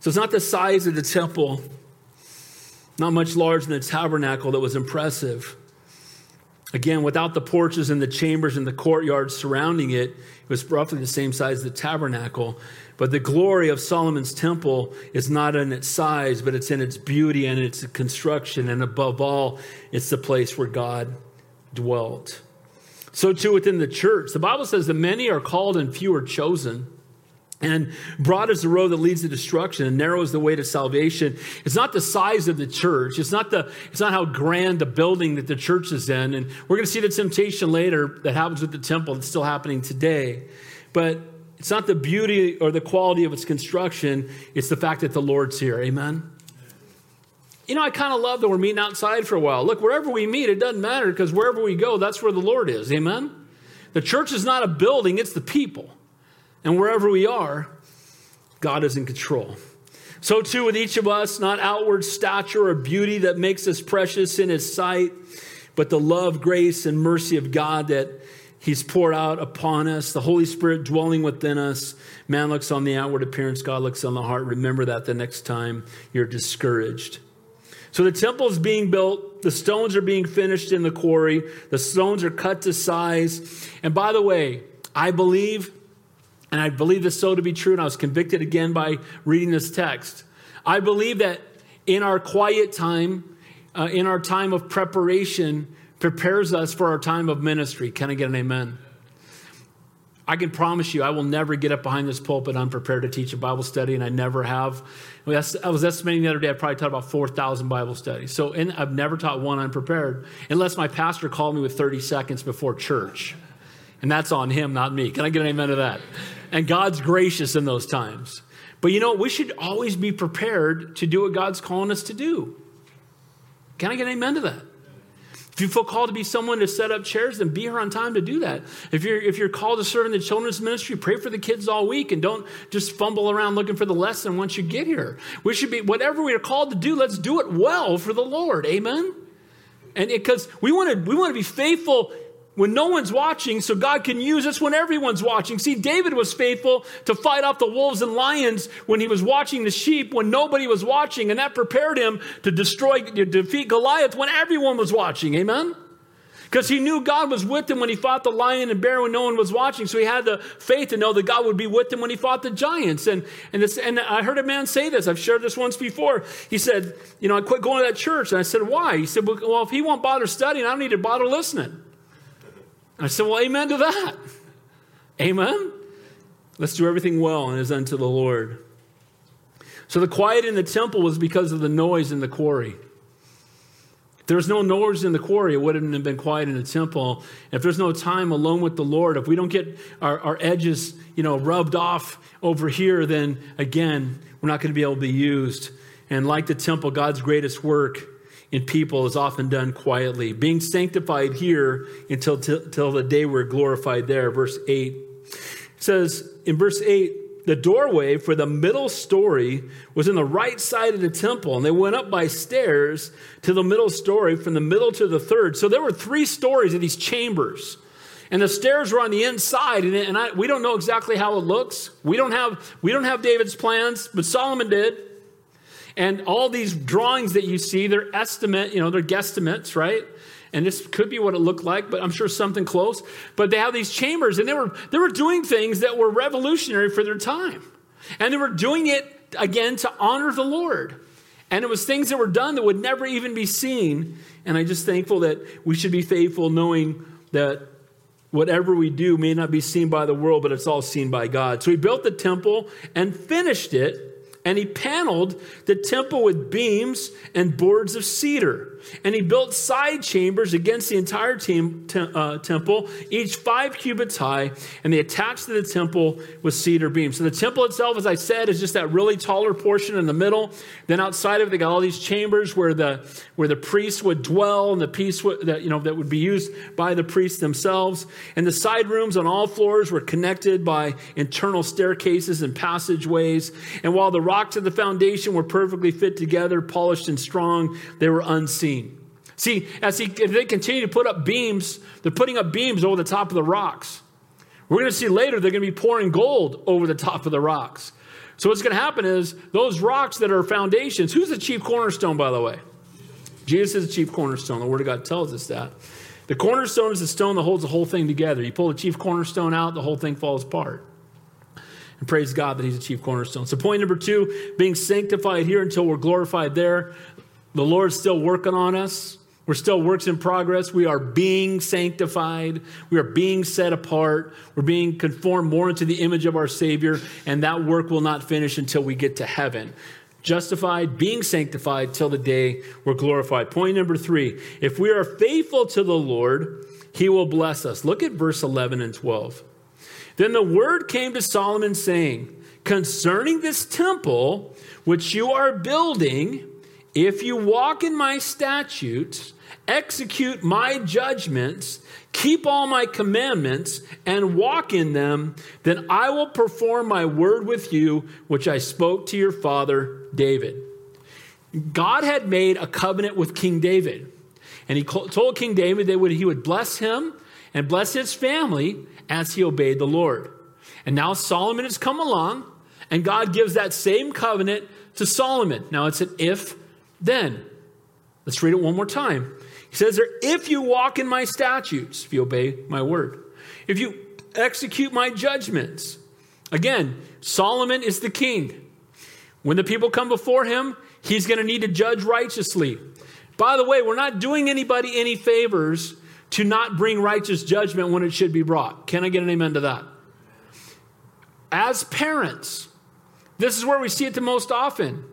So it's not the size of the temple, not much larger than the tabernacle that was impressive. Again, without the porches and the chambers and the courtyards surrounding it, it was roughly the same size as the tabernacle. But the glory of Solomon's temple is not in its size, but it's in its beauty and its construction. And above all, it's the place where God dwelt. So, too, within the church, the Bible says that many are called and few are chosen. And broad is the road that leads to destruction, and narrow is the way to salvation. It's not the size of the church. It's not the. It's not how grand the building that the church is in. And we're going to see the temptation later that happens with the temple that's still happening today. But it's not the beauty or the quality of its construction. It's the fact that the Lord's here. Amen. You know, I kind of love that we're meeting outside for a while. Look, wherever we meet, it doesn't matter because wherever we go, that's where the Lord is. Amen. The church is not a building; it's the people. And wherever we are, God is in control. So, too, with each of us, not outward stature or beauty that makes us precious in His sight, but the love, grace, and mercy of God that He's poured out upon us, the Holy Spirit dwelling within us. Man looks on the outward appearance, God looks on the heart. Remember that the next time you're discouraged. So the temple is being built, the stones are being finished in the quarry, the stones are cut to size. And by the way, I believe and I believe this so to be true, and I was convicted again by reading this text. I believe that in our quiet time uh, in our time of preparation prepares us for our time of ministry. Can I get an amen? I can promise you, I will never get up behind this pulpit unprepared to teach a Bible study, and I never have. I was estimating the other day, I probably taught about 4,000 Bible studies. So I've never taught one unprepared, unless my pastor called me with 30 seconds before church. And that's on him, not me. Can I get an amen to that? And God's gracious in those times. But you know, we should always be prepared to do what God's calling us to do. Can I get an amen to that? If you feel called to be someone to set up chairs, then be here on time to do that. If you're, if you're called to serve in the children's ministry, pray for the kids all week and don't just fumble around looking for the lesson once you get here. We should be, whatever we are called to do, let's do it well for the Lord. Amen? And because we want to we want to be faithful when no one's watching, so God can use us when everyone's watching. See, David was faithful to fight off the wolves and lions when he was watching the sheep when nobody was watching, and that prepared him to destroy, to defeat Goliath when everyone was watching. Amen? Because he knew God was with him when he fought the lion and bear when no one was watching. So he had the faith to know that God would be with him when he fought the giants. And, and, this, and I heard a man say this. I've shared this once before. He said, You know, I quit going to that church. And I said, Why? He said, Well, if he won't bother studying, I don't need to bother listening. I said, Well, amen to that. Amen. Let's do everything well and as unto the Lord. So the quiet in the temple was because of the noise in the quarry. If there was no noise in the quarry, it wouldn't have been quiet in the temple. If there's no time alone with the Lord, if we don't get our, our edges, you know, rubbed off over here, then again, we're not going to be able to be used. And like the temple, God's greatest work in people is often done quietly. Being sanctified here until, till the day we're glorified there. Verse 8 says in verse 8, the doorway for the middle story was in the right side of the temple, and they went up by stairs to the middle story from the middle to the third. So there were three stories of these chambers. And the stairs were on the inside, and, and I, we don't know exactly how it looks. We don't have we don't have David's plans, but Solomon did. And all these drawings that you see, they're estimate, you know, they're guesstimates, right? And this could be what it looked like, but I'm sure something close. But they have these chambers, and they were they were doing things that were revolutionary for their time. And they were doing it again to honor the Lord. And it was things that were done that would never even be seen. And I'm just thankful that we should be faithful knowing that whatever we do may not be seen by the world, but it's all seen by God. So he built the temple and finished it and he paneled the temple with beams and boards of cedar. And he built side chambers against the entire uh, temple, each five cubits high, and they attached to the temple with cedar beams. So the temple itself, as I said, is just that really taller portion in the middle. Then outside of it, they got all these chambers where the where the priests would dwell, and the piece would, that you know that would be used by the priests themselves. And the side rooms on all floors were connected by internal staircases and passageways. And while the rocks of the foundation were perfectly fit together, polished and strong, they were unseen. See, as, he, they continue to put up beams, they're putting up beams over the top of the rocks. We're going to see later they're going to be pouring gold over the top of the rocks. So what's going to happen is those rocks that are foundations. Who's the chief cornerstone, by the way? Jesus is the chief cornerstone. The Word of God tells us that. The cornerstone is the stone that holds the whole thing together. You pull the chief cornerstone out, the whole thing falls apart. And praise God that He's the chief cornerstone. So, point number two being sanctified here until we're glorified there. The Lord's still working on us. We're still works in progress. We are being sanctified. We are being set apart. We're being conformed more into the image of our Savior, and that work will not finish until we get to heaven. Justified, being sanctified till the day we're glorified. Point number three if we are faithful to the Lord, He will bless us. Look at verse 11 and 12. Then the word came to Solomon saying, Concerning this temple which you are building, if you walk in my statutes, execute my judgments, keep all my commandments, and walk in them, then I will perform my word with you, which I spoke to your father David. God had made a covenant with King David, and he told King David that he would bless him and bless his family as he obeyed the Lord. And now Solomon has come along, and God gives that same covenant to Solomon. Now it's an if then. Let's read it one more time. He says there, if you walk in my statutes, if you obey my word, if you execute my judgments. Again, Solomon is the king. When the people come before him, he's going to need to judge righteously. By the way, we're not doing anybody any favors to not bring righteous judgment when it should be brought. Can I get an amen to that? As parents, this is where we see it the most often.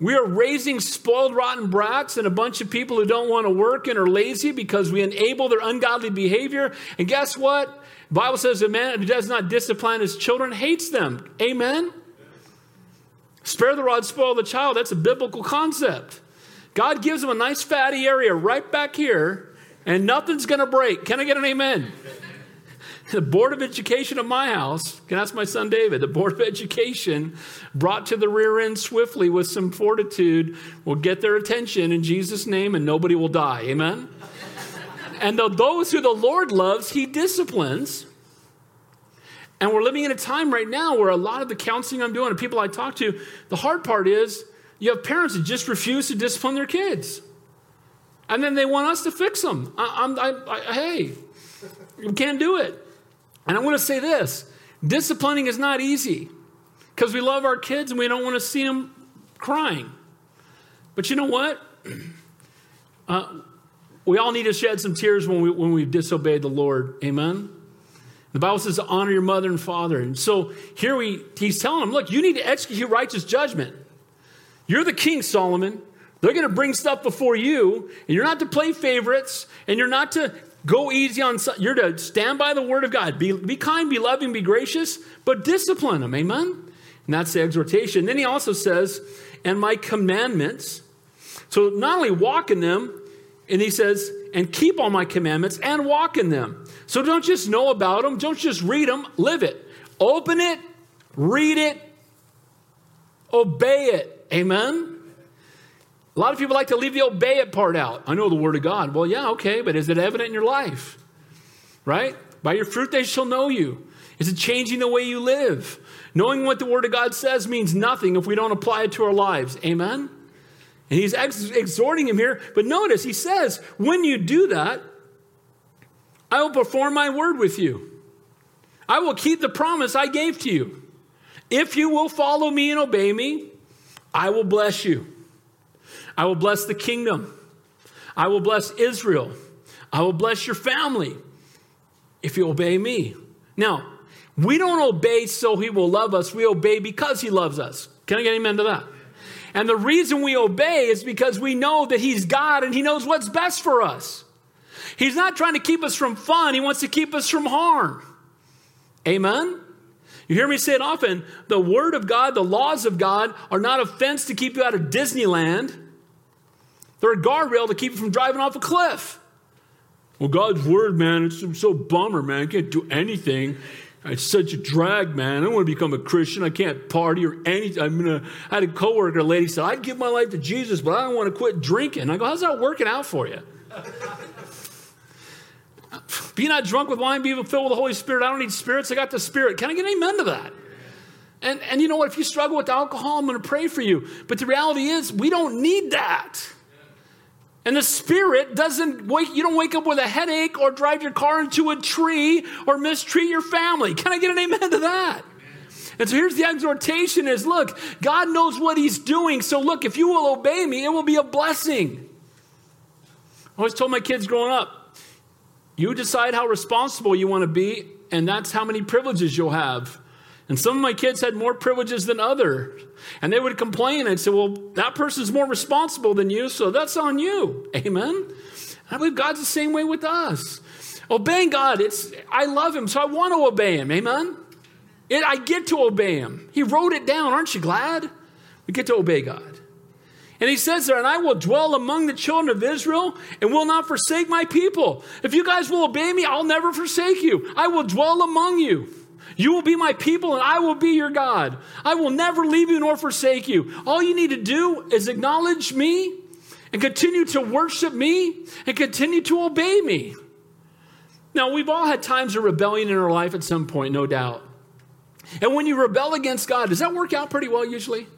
We are raising spoiled, rotten brats and a bunch of people who don't want to work and are lazy because we enable their ungodly behavior. And guess what? The Bible says a man who does not discipline his children hates them. Amen? Spare the rod, spoil the child. That's a biblical concept. God gives them a nice fatty area right back here, and nothing's going to break. Can I get an amen? The Board of Education of my house, can ask my son David, the Board of Education brought to the rear end swiftly with some fortitude will get their attention in Jesus' name and nobody will die. Amen? and those who the Lord loves, he disciplines. And we're living in a time right now where a lot of the counseling I'm doing and people I talk to, the hard part is you have parents that just refuse to discipline their kids. And then they want us to fix them. I, I, I, hey, you can't do it. And I want to say this disciplining is not easy because we love our kids and we don't want to see them crying. But you know what? Uh, we all need to shed some tears when, we, when we've disobeyed the Lord. Amen? The Bible says, honor your mother and father. And so here we, he's telling them, look, you need to execute righteous judgment. You're the king, Solomon. They're going to bring stuff before you, and you're not to play favorites, and you're not to Go easy on, you're to stand by the word of God. Be, be kind, be loving, be gracious, but discipline them. Amen? And that's the exhortation. Then he also says, and my commandments. So not only walk in them, and he says, and keep all my commandments and walk in them. So don't just know about them, don't just read them, live it. Open it, read it, obey it. Amen? A lot of people like to leave the obey it part out. I know the word of God. Well, yeah, okay, but is it evident in your life? Right? By your fruit they shall know you. Is it changing the way you live? Knowing what the word of God says means nothing if we don't apply it to our lives. Amen? And he's ex- exhorting him here. But notice, he says, when you do that, I will perform my word with you. I will keep the promise I gave to you. If you will follow me and obey me, I will bless you. I will bless the kingdom. I will bless Israel. I will bless your family if you obey me. Now, we don't obey so he will love us. We obey because he loves us. Can I get amen to that? And the reason we obey is because we know that he's God and he knows what's best for us. He's not trying to keep us from fun, he wants to keep us from harm. Amen? You hear me say it often the word of God, the laws of God are not a fence to keep you out of Disneyland. They're a guardrail to keep you from driving off a cliff. Well, God's word, man, it's so bummer, man. I can't do anything. It's such a drag, man. I don't want to become a Christian. I can't party or anything. I'm gonna. Uh, I had a coworker, a lady said, "I'd give my life to Jesus, but I don't want to quit drinking." I go, "How's that working out for you?" be not drunk with wine, be filled with the Holy Spirit. I don't need spirits. I got the Spirit. Can I get an amen to that? And and you know what? If you struggle with alcohol, I'm going to pray for you. But the reality is, we don't need that. And the spirit doesn't wake, you don't wake up with a headache or drive your car into a tree or mistreat your family. Can I get an amen to that? And so here's the exhortation is look, God knows what he's doing. So look, if you will obey me, it will be a blessing. I always told my kids growing up, you decide how responsible you want to be, and that's how many privileges you'll have. And some of my kids had more privileges than others. And they would complain. I'd say, well, that person's more responsible than you, so that's on you. Amen? I believe God's the same way with us. Obeying God, it's I love him, so I want to obey him. Amen? It, I get to obey him. He wrote it down. Aren't you glad? We get to obey God. And he says there, and I will dwell among the children of Israel and will not forsake my people. If you guys will obey me, I'll never forsake you. I will dwell among you. You will be my people and I will be your God. I will never leave you nor forsake you. All you need to do is acknowledge me and continue to worship me and continue to obey me. Now, we've all had times of rebellion in our life at some point, no doubt. And when you rebel against God, does that work out pretty well usually?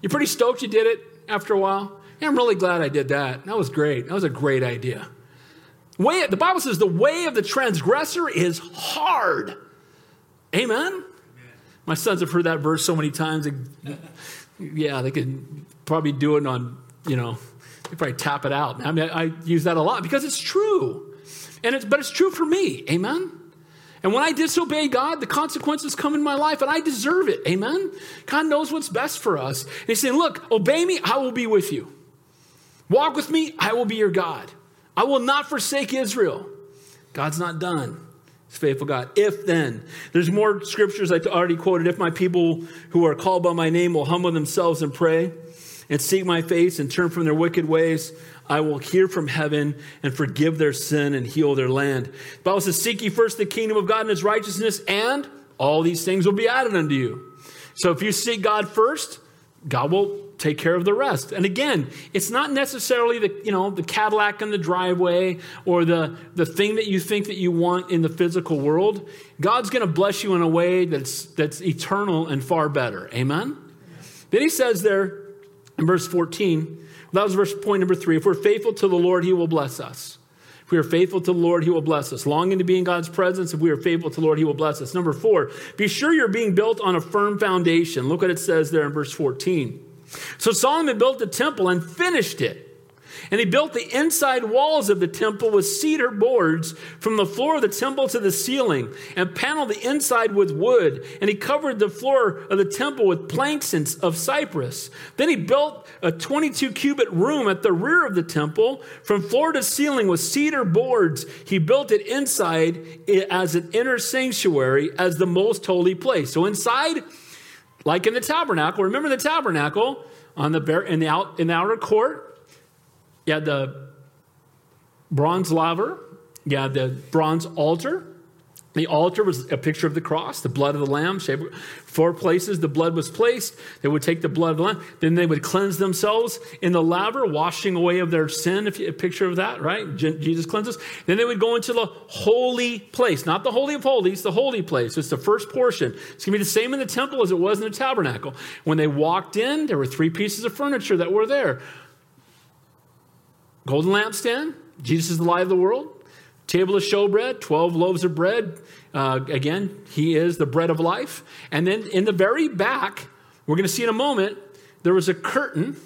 You're pretty stoked you did it after a while? Yeah, I'm really glad I did that. That was great. That was a great idea. Way, the Bible says the way of the transgressor is hard. Amen? My sons have heard that verse so many times. yeah, they could probably do it on, you know, they probably tap it out. I mean, I, I use that a lot because it's true. And it's, but it's true for me. Amen? And when I disobey God, the consequences come in my life and I deserve it. Amen? God knows what's best for us. And He's saying, Look, obey me, I will be with you. Walk with me, I will be your God. I will not forsake Israel. God's not done. Faithful God. If then, there's more scriptures I already quoted. If my people who are called by my name will humble themselves and pray and seek my face and turn from their wicked ways, I will hear from heaven and forgive their sin and heal their land. The Bible says, Seek ye first the kingdom of God and his righteousness, and all these things will be added unto you. So if you seek God first, God will take care of the rest. And again, it's not necessarily the, you know, the Cadillac in the driveway or the, the thing that you think that you want in the physical world. God's going to bless you in a way that's, that's eternal and far better. Amen? Then he says there in verse 14, that was verse point number three. If we're faithful to the Lord, he will bless us. If we are faithful to the Lord, he will bless us. Longing to be in God's presence, if we are faithful to the Lord, he will bless us. Number four, be sure you're being built on a firm foundation. Look what it says there in verse 14. So Solomon built the temple and finished it. And he built the inside walls of the temple with cedar boards from the floor of the temple to the ceiling and paneled the inside with wood. And he covered the floor of the temple with planks of cypress. Then he built a 22 cubit room at the rear of the temple from floor to ceiling with cedar boards. He built it inside eh, as an inner sanctuary as the most holy place. So inside, like in the tabernacle, remember the tabernacle on the in the out in the outer court? You had the bronze laver, you had the bronze altar. The altar was a picture of the cross, the blood of the lamb. Four places the blood was placed. They would take the blood of the lamb. Then they would cleanse themselves in the laver, washing away of their sin. If you, a picture of that, right? Jesus cleanses. Then they would go into the holy place, not the holy of holies, the holy place. It's the first portion. It's going to be the same in the temple as it was in the tabernacle. When they walked in, there were three pieces of furniture that were there golden lampstand, Jesus is the light of the world. Table of showbread, 12 loaves of bread. Uh, again, he is the bread of life. And then in the very back, we're going to see in a moment, there was a curtain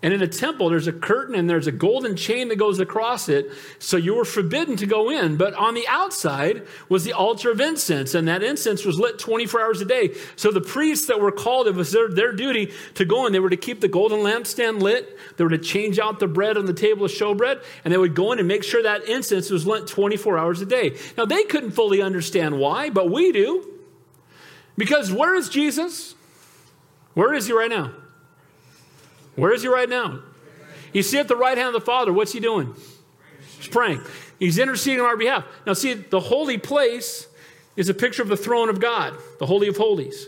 and in a temple, there's a curtain and there's a golden chain that goes across it. So you were forbidden to go in. But on the outside was the altar of incense, and that incense was lit 24 hours a day. So the priests that were called, it was their, their duty to go in. They were to keep the golden lampstand lit, they were to change out the bread on the table of showbread, and they would go in and make sure that incense was lit 24 hours a day. Now, they couldn't fully understand why, but we do. Because where is Jesus? Where is he right now? Where is he right now? He's sitting at the right hand of the Father. What's he doing? He's praying. He's interceding on our behalf. Now, see, the holy place is a picture of the throne of God, the Holy of Holies.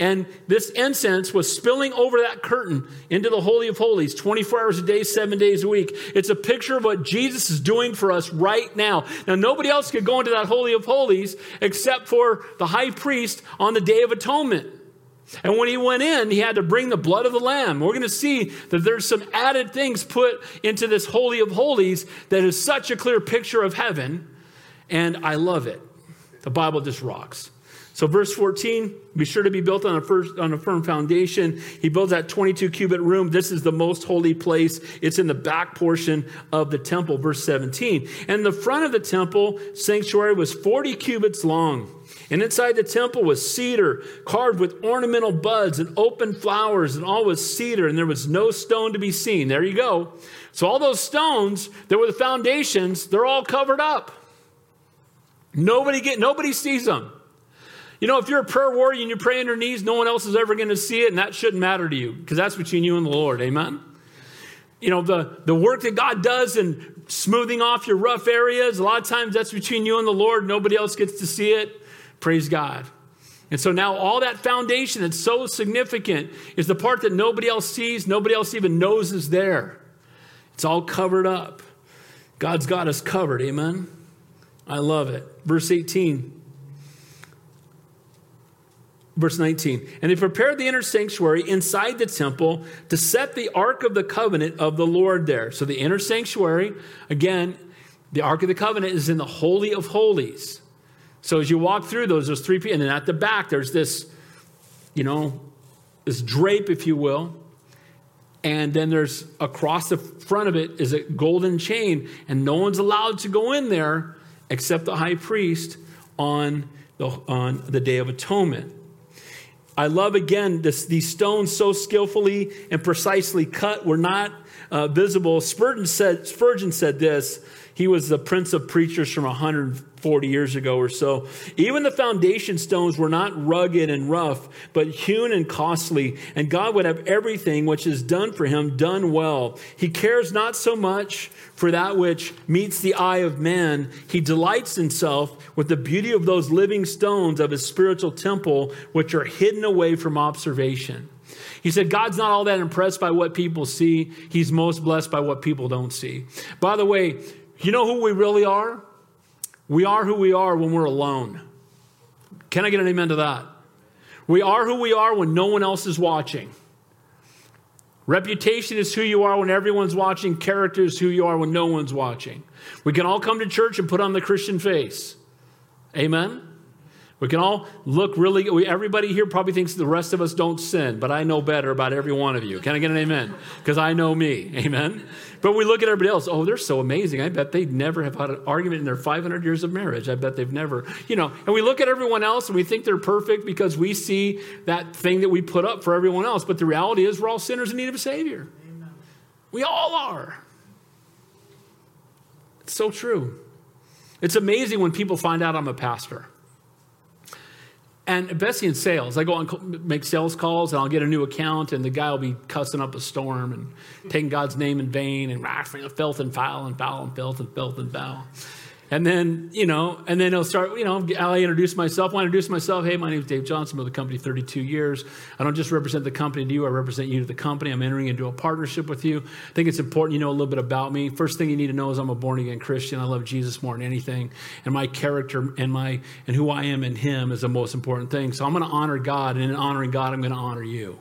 And this incense was spilling over that curtain into the Holy of Holies 24 hours a day, seven days a week. It's a picture of what Jesus is doing for us right now. Now, nobody else could go into that Holy of Holies except for the high priest on the Day of Atonement. And when he went in, he had to bring the blood of the lamb. We're going to see that there's some added things put into this Holy of Holies that is such a clear picture of heaven. And I love it. The Bible just rocks. So, verse 14, be sure to be built on a, first, on a firm foundation. He builds that 22 cubit room. This is the most holy place. It's in the back portion of the temple, verse 17. And the front of the temple sanctuary was 40 cubits long. And inside the temple was cedar, carved with ornamental buds and open flowers, and all was cedar, and there was no stone to be seen. There you go. So, all those stones that were the foundations, they're all covered up. Nobody get nobody sees them. You know, if you're a prayer warrior and you pray on your knees, no one else is ever going to see it, and that shouldn't matter to you because that's between you and the Lord. Amen? You know, the, the work that God does in smoothing off your rough areas, a lot of times that's between you and the Lord. Nobody else gets to see it. Praise God. And so now all that foundation that's so significant is the part that nobody else sees, nobody else even knows is there. It's all covered up. God's got us covered. Amen. I love it. Verse 18. Verse 19. And they prepared the inner sanctuary inside the temple to set the ark of the covenant of the Lord there. So the inner sanctuary, again, the ark of the covenant is in the Holy of Holies. So as you walk through those, there's three people, and then at the back, there's this, you know, this drape, if you will. And then there's across the front of it is a golden chain, and no one's allowed to go in there except the high priest on the, on the Day of Atonement. I love again this, these stones so skillfully and precisely cut were not uh, visible. Spurgeon said, Spurgeon said this. He was the prince of preachers from 140 years ago or so. Even the foundation stones were not rugged and rough, but hewn and costly. And God would have everything which is done for him done well. He cares not so much for that which meets the eye of man. He delights himself with the beauty of those living stones of his spiritual temple, which are hidden away from observation. He said, God's not all that impressed by what people see. He's most blessed by what people don't see. By the way, you know who we really are? We are who we are when we're alone. Can I get an amen to that? We are who we are when no one else is watching. Reputation is who you are when everyone's watching. Character is who you are when no one's watching. We can all come to church and put on the Christian face. Amen? We can all look really, we, everybody here probably thinks the rest of us don't sin, but I know better about every one of you. Can I get an amen? Because I know me. Amen? But we look at everybody else. Oh, they're so amazing. I bet they never have had an argument in their 500 years of marriage. I bet they've never, you know, and we look at everyone else and we think they're perfect because we see that thing that we put up for everyone else. But the reality is we're all sinners in need of a Savior. Amen. We all are. It's so true. It's amazing when people find out I'm a pastor. And Bessie in sales, I go and make sales calls, and I'll get a new account, and the guy will be cussing up a storm and taking God's name in vain and ah, filth and foul and foul and filth and filth and foul. And then, you know, and then he'll start, you know, I introduce myself. When I introduce myself, hey, my name is Dave Johnson. Been with the company 32 years. I don't just represent the company to you, I represent you to the company. I'm entering into a partnership with you. I think it's important you know a little bit about me. First thing you need to know is I'm a born again Christian. I love Jesus more than anything. And my character and my and who I am in him is the most important thing. So I'm going to honor God, and in honoring God, I'm going to honor you.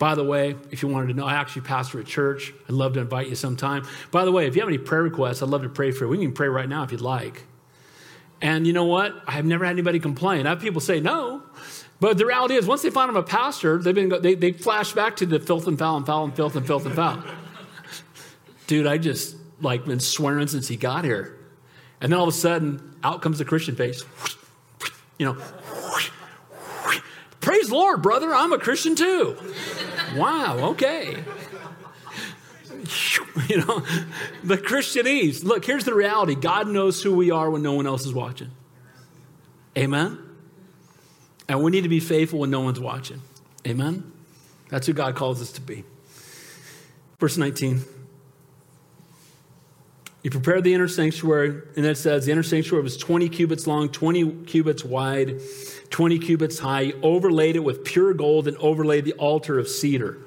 By the way, if you wanted to know, I actually pastor a church. I'd love to invite you sometime. By the way, if you have any prayer requests, I'd love to pray for you. We can pray right now if you'd like. And you know what? I've never had anybody complain. I have people say no. But the reality is, once they find I'm a pastor, they've been, they, they flash back to the filth and foul and foul and filth and filth and foul. Dude, I just like been swearing since he got here. And then all of a sudden, out comes the Christian face. You know, praise the Lord, brother. I'm a Christian too. Wow, okay. You know, the Christianese. Look, here's the reality God knows who we are when no one else is watching. Amen? And we need to be faithful when no one's watching. Amen? That's who God calls us to be. Verse 19. You prepared the inner sanctuary, and it says the inner sanctuary was 20 cubits long, 20 cubits wide, 20 cubits high, You overlaid it with pure gold, and overlaid the altar of cedar.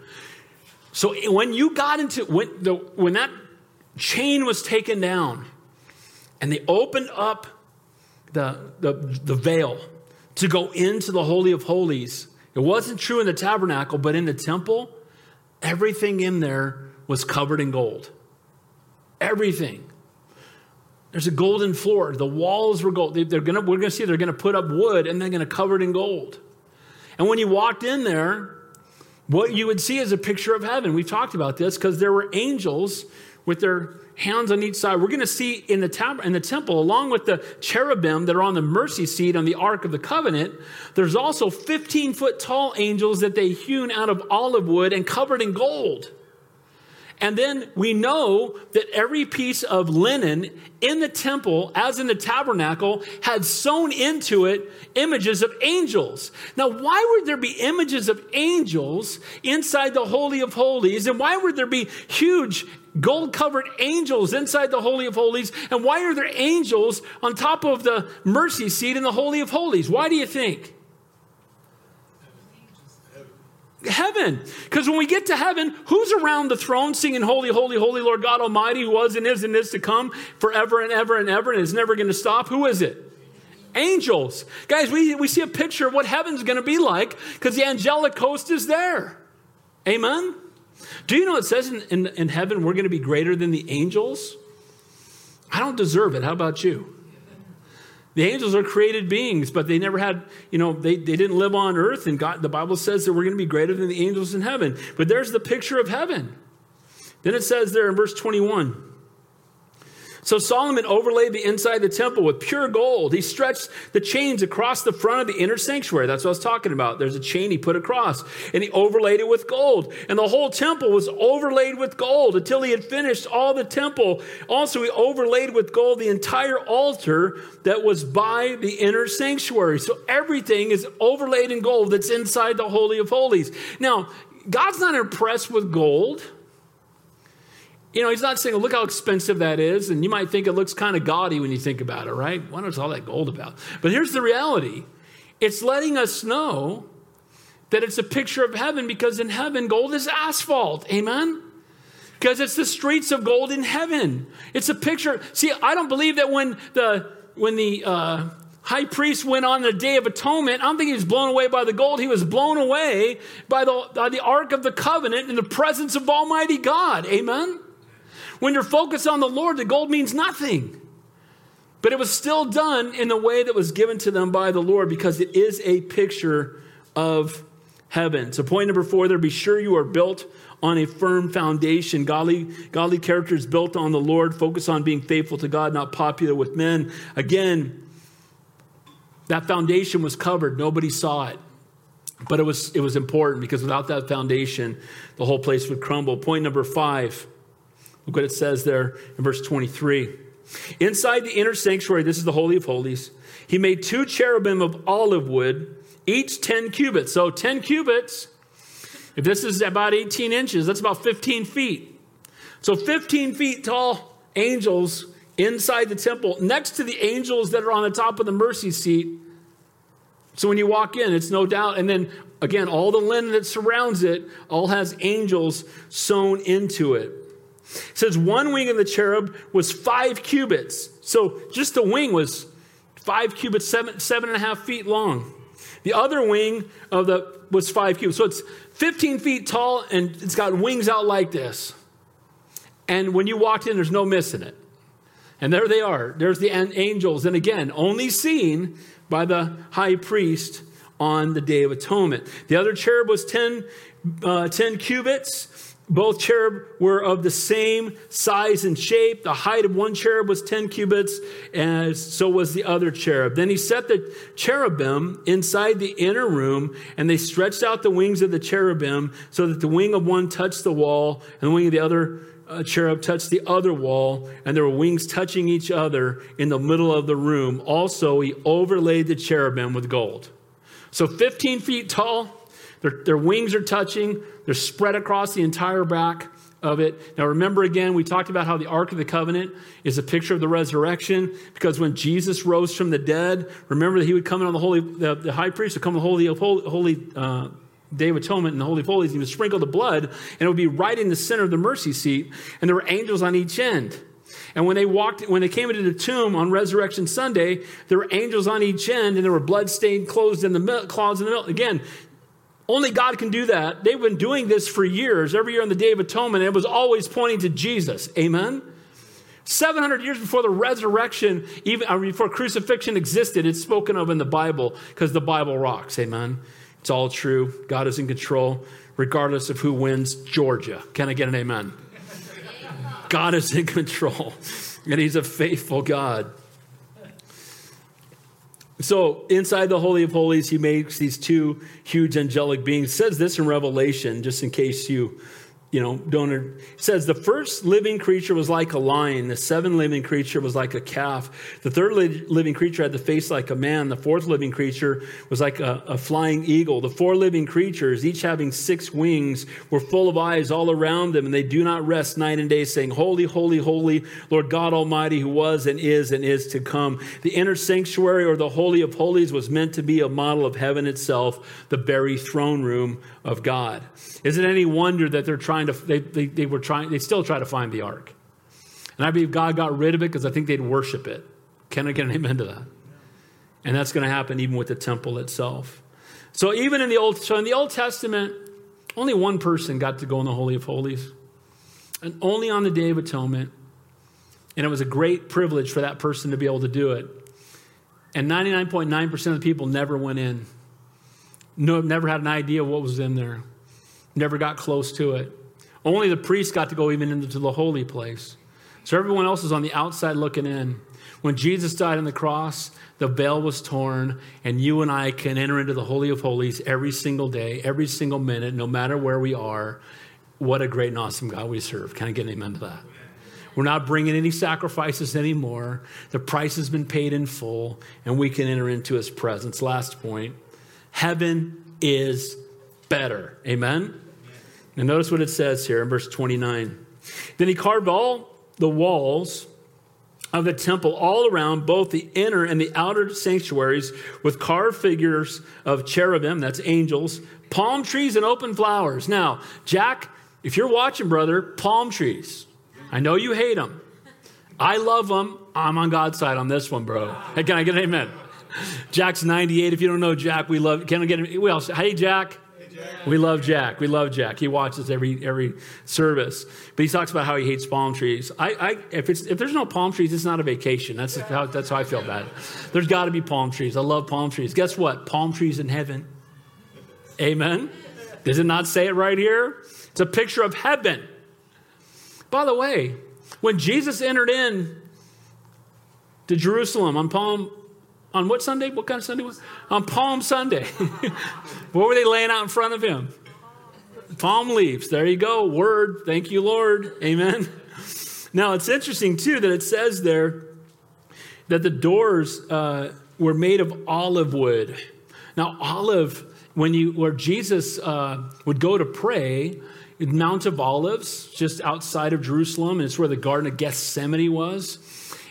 So when you got into, when, the, when that chain was taken down, and they opened up the, the, the veil to go into the Holy of Holies, it wasn't true in the tabernacle, but in the temple, everything in there was covered in gold. Everything. There's a golden floor. The walls were gold. They, are gonna, we're going to see they're going to put up wood and they're going to cover it in gold. And when you walked in there, what you would see is a picture of heaven. We've talked about this because there were angels with their hands on each side. We're going to see in the, tab- in the temple, along with the cherubim that are on the mercy seat on the Ark of the Covenant, there's also 15 foot tall angels that they hewn out of olive wood and covered in gold. And then we know that every piece of linen in the temple, as in the tabernacle, had sewn into it images of angels. Now, why would there be images of angels inside the Holy of Holies? And why would there be huge gold covered angels inside the Holy of Holies? And why are there angels on top of the mercy seat in the Holy of Holies? Why do you think? Heaven. Because when we get to heaven, who's around the throne singing, Holy, Holy, Holy Lord God Almighty, who was and is and is to come forever and ever and ever and is never going to stop? Who is it? Angels. Guys, we, we see a picture of what heaven's going to be like because the angelic host is there. Amen? Do you know it says in, in, in heaven we're going to be greater than the angels? I don't deserve it. How about you? The angels are created beings, but they never had, you know, they, they didn't live on earth, and God, the Bible says that we're going to be greater than the angels in heaven. But there's the picture of heaven. Then it says there in verse 21 so Solomon overlaid the inside of the temple with pure gold. He stretched the chains across the front of the inner sanctuary. That's what I was talking about. There's a chain he put across, and he overlaid it with gold. And the whole temple was overlaid with gold until he had finished all the temple. Also, he overlaid with gold the entire altar that was by the inner sanctuary. So everything is overlaid in gold that's inside the Holy of Holies. Now, God's not impressed with gold. You know, he's not saying, look how expensive that is. And you might think it looks kind of gaudy when you think about it, right? What is all that gold about? But here's the reality it's letting us know that it's a picture of heaven because in heaven, gold is asphalt. Amen? Because it's the streets of gold in heaven. It's a picture. See, I don't believe that when the when the uh, high priest went on the Day of Atonement, I don't think he was blown away by the gold. He was blown away by the, by the Ark of the Covenant in the presence of Almighty God. Amen? When you're focused on the Lord, the gold means nothing. But it was still done in the way that was given to them by the Lord because it is a picture of heaven. So, point number four there be sure you are built on a firm foundation. Godly, godly character is built on the Lord. Focus on being faithful to God, not popular with men. Again, that foundation was covered, nobody saw it. But it was, it was important because without that foundation, the whole place would crumble. Point number five Look what it says there in verse 23. Inside the inner sanctuary, this is the Holy of Holies, he made two cherubim of olive wood, each 10 cubits. So 10 cubits, if this is about 18 inches, that's about 15 feet. So 15 feet tall angels inside the temple, next to the angels that are on the top of the mercy seat. So when you walk in, it's no doubt. And then again, all the linen that surrounds it all has angels sewn into it. It says one wing of the cherub was five cubits. So just the wing was five cubits, seven, seven and a half feet long. The other wing of the was five cubits. So it's 15 feet tall and it's got wings out like this. And when you walked in, there's no missing it. And there they are. There's the angels. And again, only seen by the high priest on the Day of Atonement. The other cherub was 10, uh, 10 cubits both cherub were of the same size and shape. The height of one cherub was 10 cubits, and so was the other cherub. Then he set the cherubim inside the inner room, and they stretched out the wings of the cherubim so that the wing of one touched the wall, and the wing of the other uh, cherub touched the other wall, and there were wings touching each other in the middle of the room. Also, he overlaid the cherubim with gold. So 15 feet tall, their, their wings are touching, they're spread across the entire back of it. Now, remember again, we talked about how the Ark of the Covenant is a picture of the resurrection because when Jesus rose from the dead, remember that he would come in on the holy, the, the high priest would come on the holy, holy, uh, Day of Atonement and the Holy of Holies. He would sprinkle the blood, and it would be right in the center of the mercy seat, and there were angels on each end. And when they walked, when they came into the tomb on Resurrection Sunday, there were angels on each end, and there were blood-stained clothes in the claws in the middle. Again, only God can do that. They've been doing this for years, every year on the Day of Atonement, it was always pointing to Jesus. Amen? 700 years before the resurrection, even before crucifixion existed, it's spoken of in the Bible because the Bible rocks. Amen? It's all true. God is in control, regardless of who wins Georgia. Can I get an amen? God is in control, and He's a faithful God. So inside the Holy of Holies, he makes these two huge angelic beings. It says this in Revelation, just in case you you know, don't. says the first living creature was like a lion. The seventh living creature was like a calf. The third living creature had the face like a man. The fourth living creature was like a, a flying eagle. The four living creatures, each having six wings, were full of eyes all around them, and they do not rest night and day, saying, Holy, holy, holy, Lord God Almighty, who was and is and is to come. The inner sanctuary or the Holy of Holies was meant to be a model of heaven itself, the very throne room of God. Is it any wonder that they're trying to, they, they, they were trying, they still try to find the ark? And I believe God got rid of it because I think they'd worship it. Can I get an amen to that? And that's going to happen even with the temple itself. So even in the old, so in the Old Testament, only one person got to go in the Holy of Holies, and only on the Day of Atonement. And it was a great privilege for that person to be able to do it. And 99.9% of the people never went in. No, never had an idea of what was in there. Never got close to it. Only the priest got to go even into the holy place. So everyone else is on the outside looking in. When Jesus died on the cross, the veil was torn, and you and I can enter into the Holy of Holies every single day, every single minute, no matter where we are. What a great and awesome God we serve. Can I get an amen to that? We're not bringing any sacrifices anymore. The price has been paid in full, and we can enter into his presence. Last point heaven is better. Amen? And notice what it says here in verse 29. Then he carved all the walls of the temple all around both the inner and the outer sanctuaries with carved figures of cherubim, that's angels, palm trees, and open flowers. Now, Jack, if you're watching, brother, palm trees. I know you hate them. I love them. I'm on God's side on this one, bro. Hey, can I get an amen? Jack's 98. If you don't know Jack, we love. Can I get an? We also, hey, Jack. We love Jack. We love Jack. He watches every every service. But he talks about how he hates palm trees. I, I if it's if there's no palm trees, it's not a vacation. That's how that's how I feel about it. There's got to be palm trees. I love palm trees. Guess what? Palm trees in heaven. Amen. Does it not say it right here? It's a picture of heaven. By the way, when Jesus entered in to Jerusalem on Palm on what Sunday? What kind of Sunday was? On Palm Sunday. what were they laying out in front of him? Palm leaves. There you go. Word. Thank you, Lord. Amen. Now, it's interesting, too, that it says there that the doors uh, were made of olive wood. Now, olive, when you, where Jesus uh, would go to pray, Mount of Olives, just outside of Jerusalem, and it's where the Garden of Gethsemane was.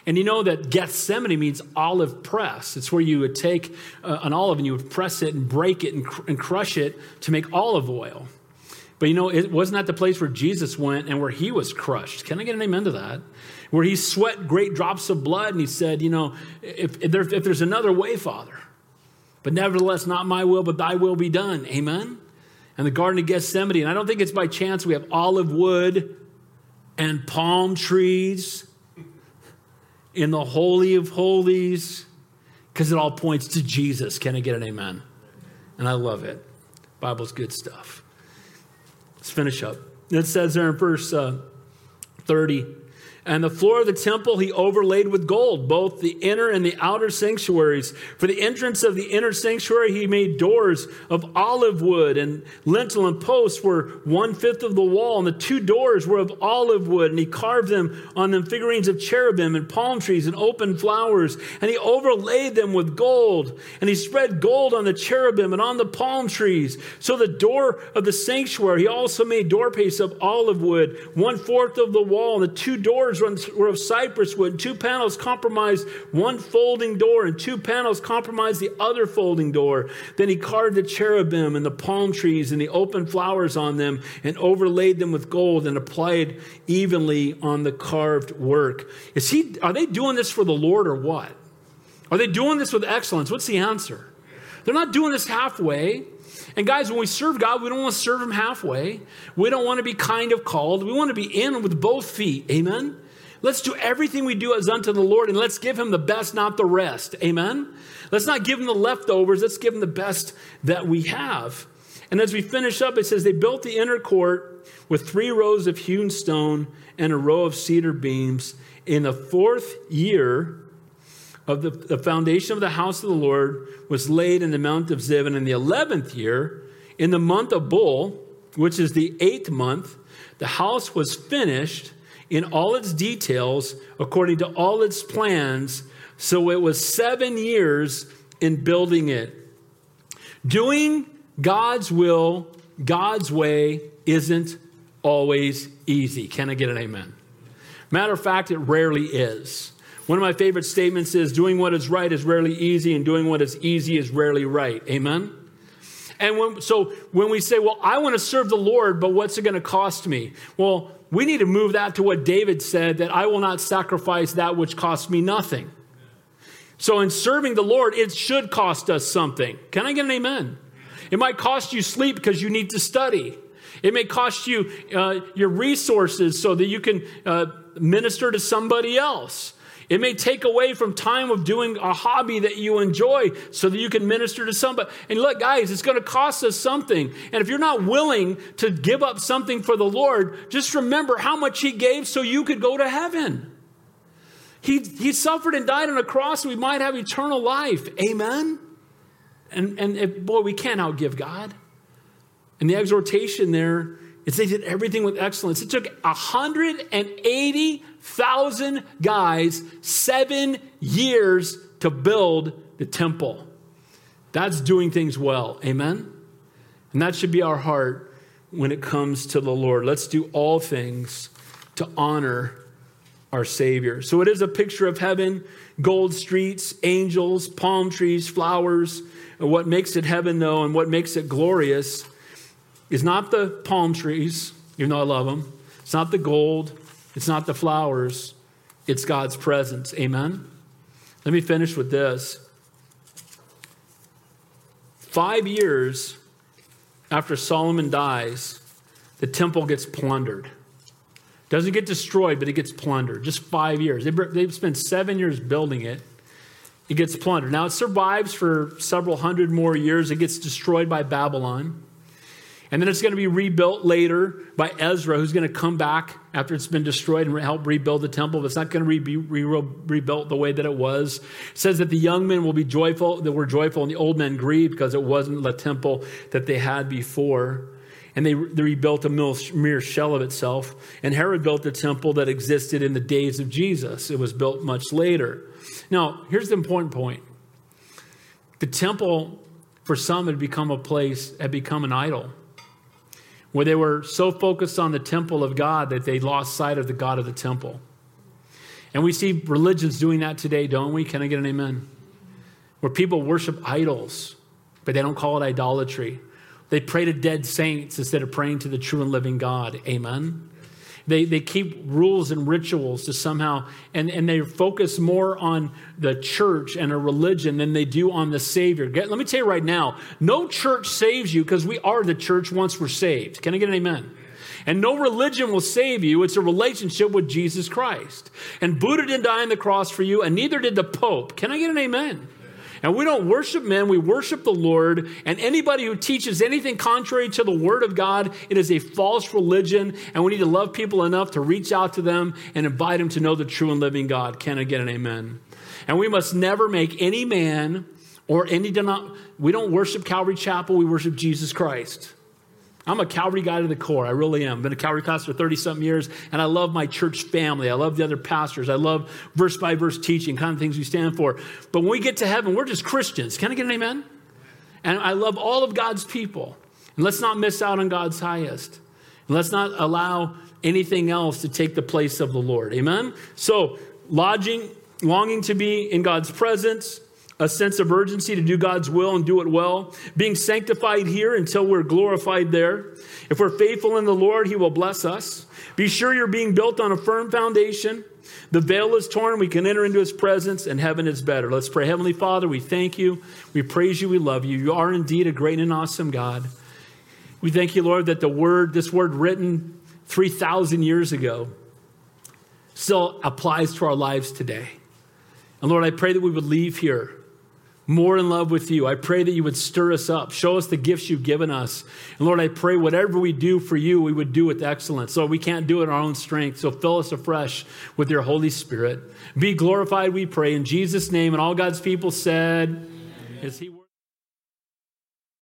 And you know that Gethsemane means olive press. It's where you would take uh, an olive and you would press it and break it and, cr- and crush it to make olive oil. But you know, it wasn't that the place where Jesus went and where he was crushed. Can I get an amen to that? Where he sweat great drops of blood and he said, You know, if, if, there, if there's another way, Father, but nevertheless, not my will, but thy will be done. Amen? And the Garden of Gethsemane. And I don't think it's by chance we have olive wood and palm trees in the Holy of Holies because it all points to Jesus. Can I get an amen? And I love it. Bible's good stuff. Let's finish up. It says there in verse uh, 30 and the floor of the temple he overlaid with gold, both the inner and the outer sanctuaries. For the entrance of the inner sanctuary, he made doors of olive wood, and lintel and posts were one fifth of the wall, and the two doors were of olive wood. And he carved them on them figurines of cherubim and palm trees and open flowers, and he overlaid them with gold. And he spread gold on the cherubim and on the palm trees. So the door of the sanctuary, he also made doorposts of olive wood, one fourth of the wall, and the two doors doors were of cypress wood. Two panels compromised one folding door, and two panels compromised the other folding door. Then he carved the cherubim and the palm trees and the open flowers on them and overlaid them with gold and applied evenly on the carved work. Is he, are they doing this for the Lord or what? Are they doing this with excellence? What's the answer? They're not doing this halfway. And guys, when we serve God, we don't want to serve Him halfway. We don't want to be kind of called. We want to be in with both feet. Amen? Let's do everything we do as unto the Lord and let's give him the best, not the rest. Amen? Let's not give him the leftovers. Let's give him the best that we have. And as we finish up, it says they built the inner court with three rows of hewn stone and a row of cedar beams. In the fourth year of the, the foundation of the house of the Lord was laid in the Mount of Ziv. And in the eleventh year, in the month of Bul, which is the eighth month, the house was finished in all its details according to all its plans. So it was seven years in building it. Doing God's will, God's way, isn't always easy. Can I get an amen? Matter of fact, it rarely is. One of my favorite statements is doing what is right is rarely easy, and doing what is easy is rarely right. Amen? And when, so when we say, well, I want to serve the Lord, but what's it going to cost me? Well, we need to move that to what David said that I will not sacrifice that which costs me nothing. So, in serving the Lord, it should cost us something. Can I get an amen? It might cost you sleep because you need to study. It may cost you uh, your resources so that you can uh, minister to somebody else. It may take away from time of doing a hobby that you enjoy so that you can minister to somebody. And look, guys, it's going to cost us something. And if you're not willing to give up something for the Lord, just remember how much He gave so you could go to heaven. He, he suffered and died on a cross so we might have eternal life. Amen? And, and if, boy, we can't outgive God. And the exhortation there is they did everything with excellence. It took 180,000 guys seven years to build the temple. That's doing things well. Amen? And that should be our heart when it comes to the Lord. Let's do all things to honor our Savior. So it is a picture of heaven gold streets, angels, palm trees, flowers. And what makes it heaven, though, and what makes it glorious is not the palm trees, even though I love them. It's not the gold. It's not the flowers. It's God's presence. Amen? Let me finish with this. Five years after Solomon dies, the temple gets plundered. Doesn't get destroyed, but it gets plundered. Just five years. They've spent seven years building it. It gets plundered. Now it survives for several hundred more years. It gets destroyed by Babylon. And then it's going to be rebuilt later by Ezra, who's going to come back after it's been destroyed and help rebuild the temple. But it's not going to be re- re- rebuilt the way that it was. It says that the young men will be joyful, that were joyful, and the old men grieve because it wasn't the temple that they had before and they, they rebuilt a mere shell of itself. And Herod built the temple that existed in the days of Jesus. It was built much later. Now, here's the important point the temple, for some, had become a place, had become an idol, where they were so focused on the temple of God that they lost sight of the God of the temple. And we see religions doing that today, don't we? Can I get an amen? Where people worship idols, but they don't call it idolatry. They pray to dead saints instead of praying to the true and living God. Amen. They, they keep rules and rituals to somehow, and, and they focus more on the church and a religion than they do on the Savior. Get, let me tell you right now no church saves you because we are the church once we're saved. Can I get an amen? And no religion will save you. It's a relationship with Jesus Christ. And Buddha didn't die on the cross for you, and neither did the Pope. Can I get an amen? And we don't worship men, we worship the Lord. And anybody who teaches anything contrary to the Word of God, it is a false religion. And we need to love people enough to reach out to them and invite them to know the true and living God. Can I get an amen? And we must never make any man or any we don't worship Calvary Chapel, we worship Jesus Christ. I'm a Calvary guy to the core. I really am. I've Been a Calvary pastor for 30 something years, and I love my church family. I love the other pastors. I love verse by verse teaching, kind of things we stand for. But when we get to heaven, we're just Christians. Can I get an amen? And I love all of God's people. And let's not miss out on God's highest. And let's not allow anything else to take the place of the Lord. Amen? So, lodging, longing to be in God's presence, a sense of urgency to do God's will and do it well, being sanctified here until we're glorified there. If we're faithful in the Lord, He will bless us. Be sure you're being built on a firm foundation. The veil is torn, we can enter into His presence, and heaven is better. Let's pray. Heavenly Father, we thank you, we praise you, we love you. You are indeed a great and awesome God. We thank you, Lord, that the word, this word written 3,000 years ago, still applies to our lives today. And Lord, I pray that we would leave here more in love with you. I pray that you would stir us up, show us the gifts you've given us. And Lord, I pray whatever we do for you, we would do with excellence. So we can't do it in our own strength. So fill us afresh with your Holy Spirit. Be glorified, we pray, in Jesus' name. And all God's people said, Amen.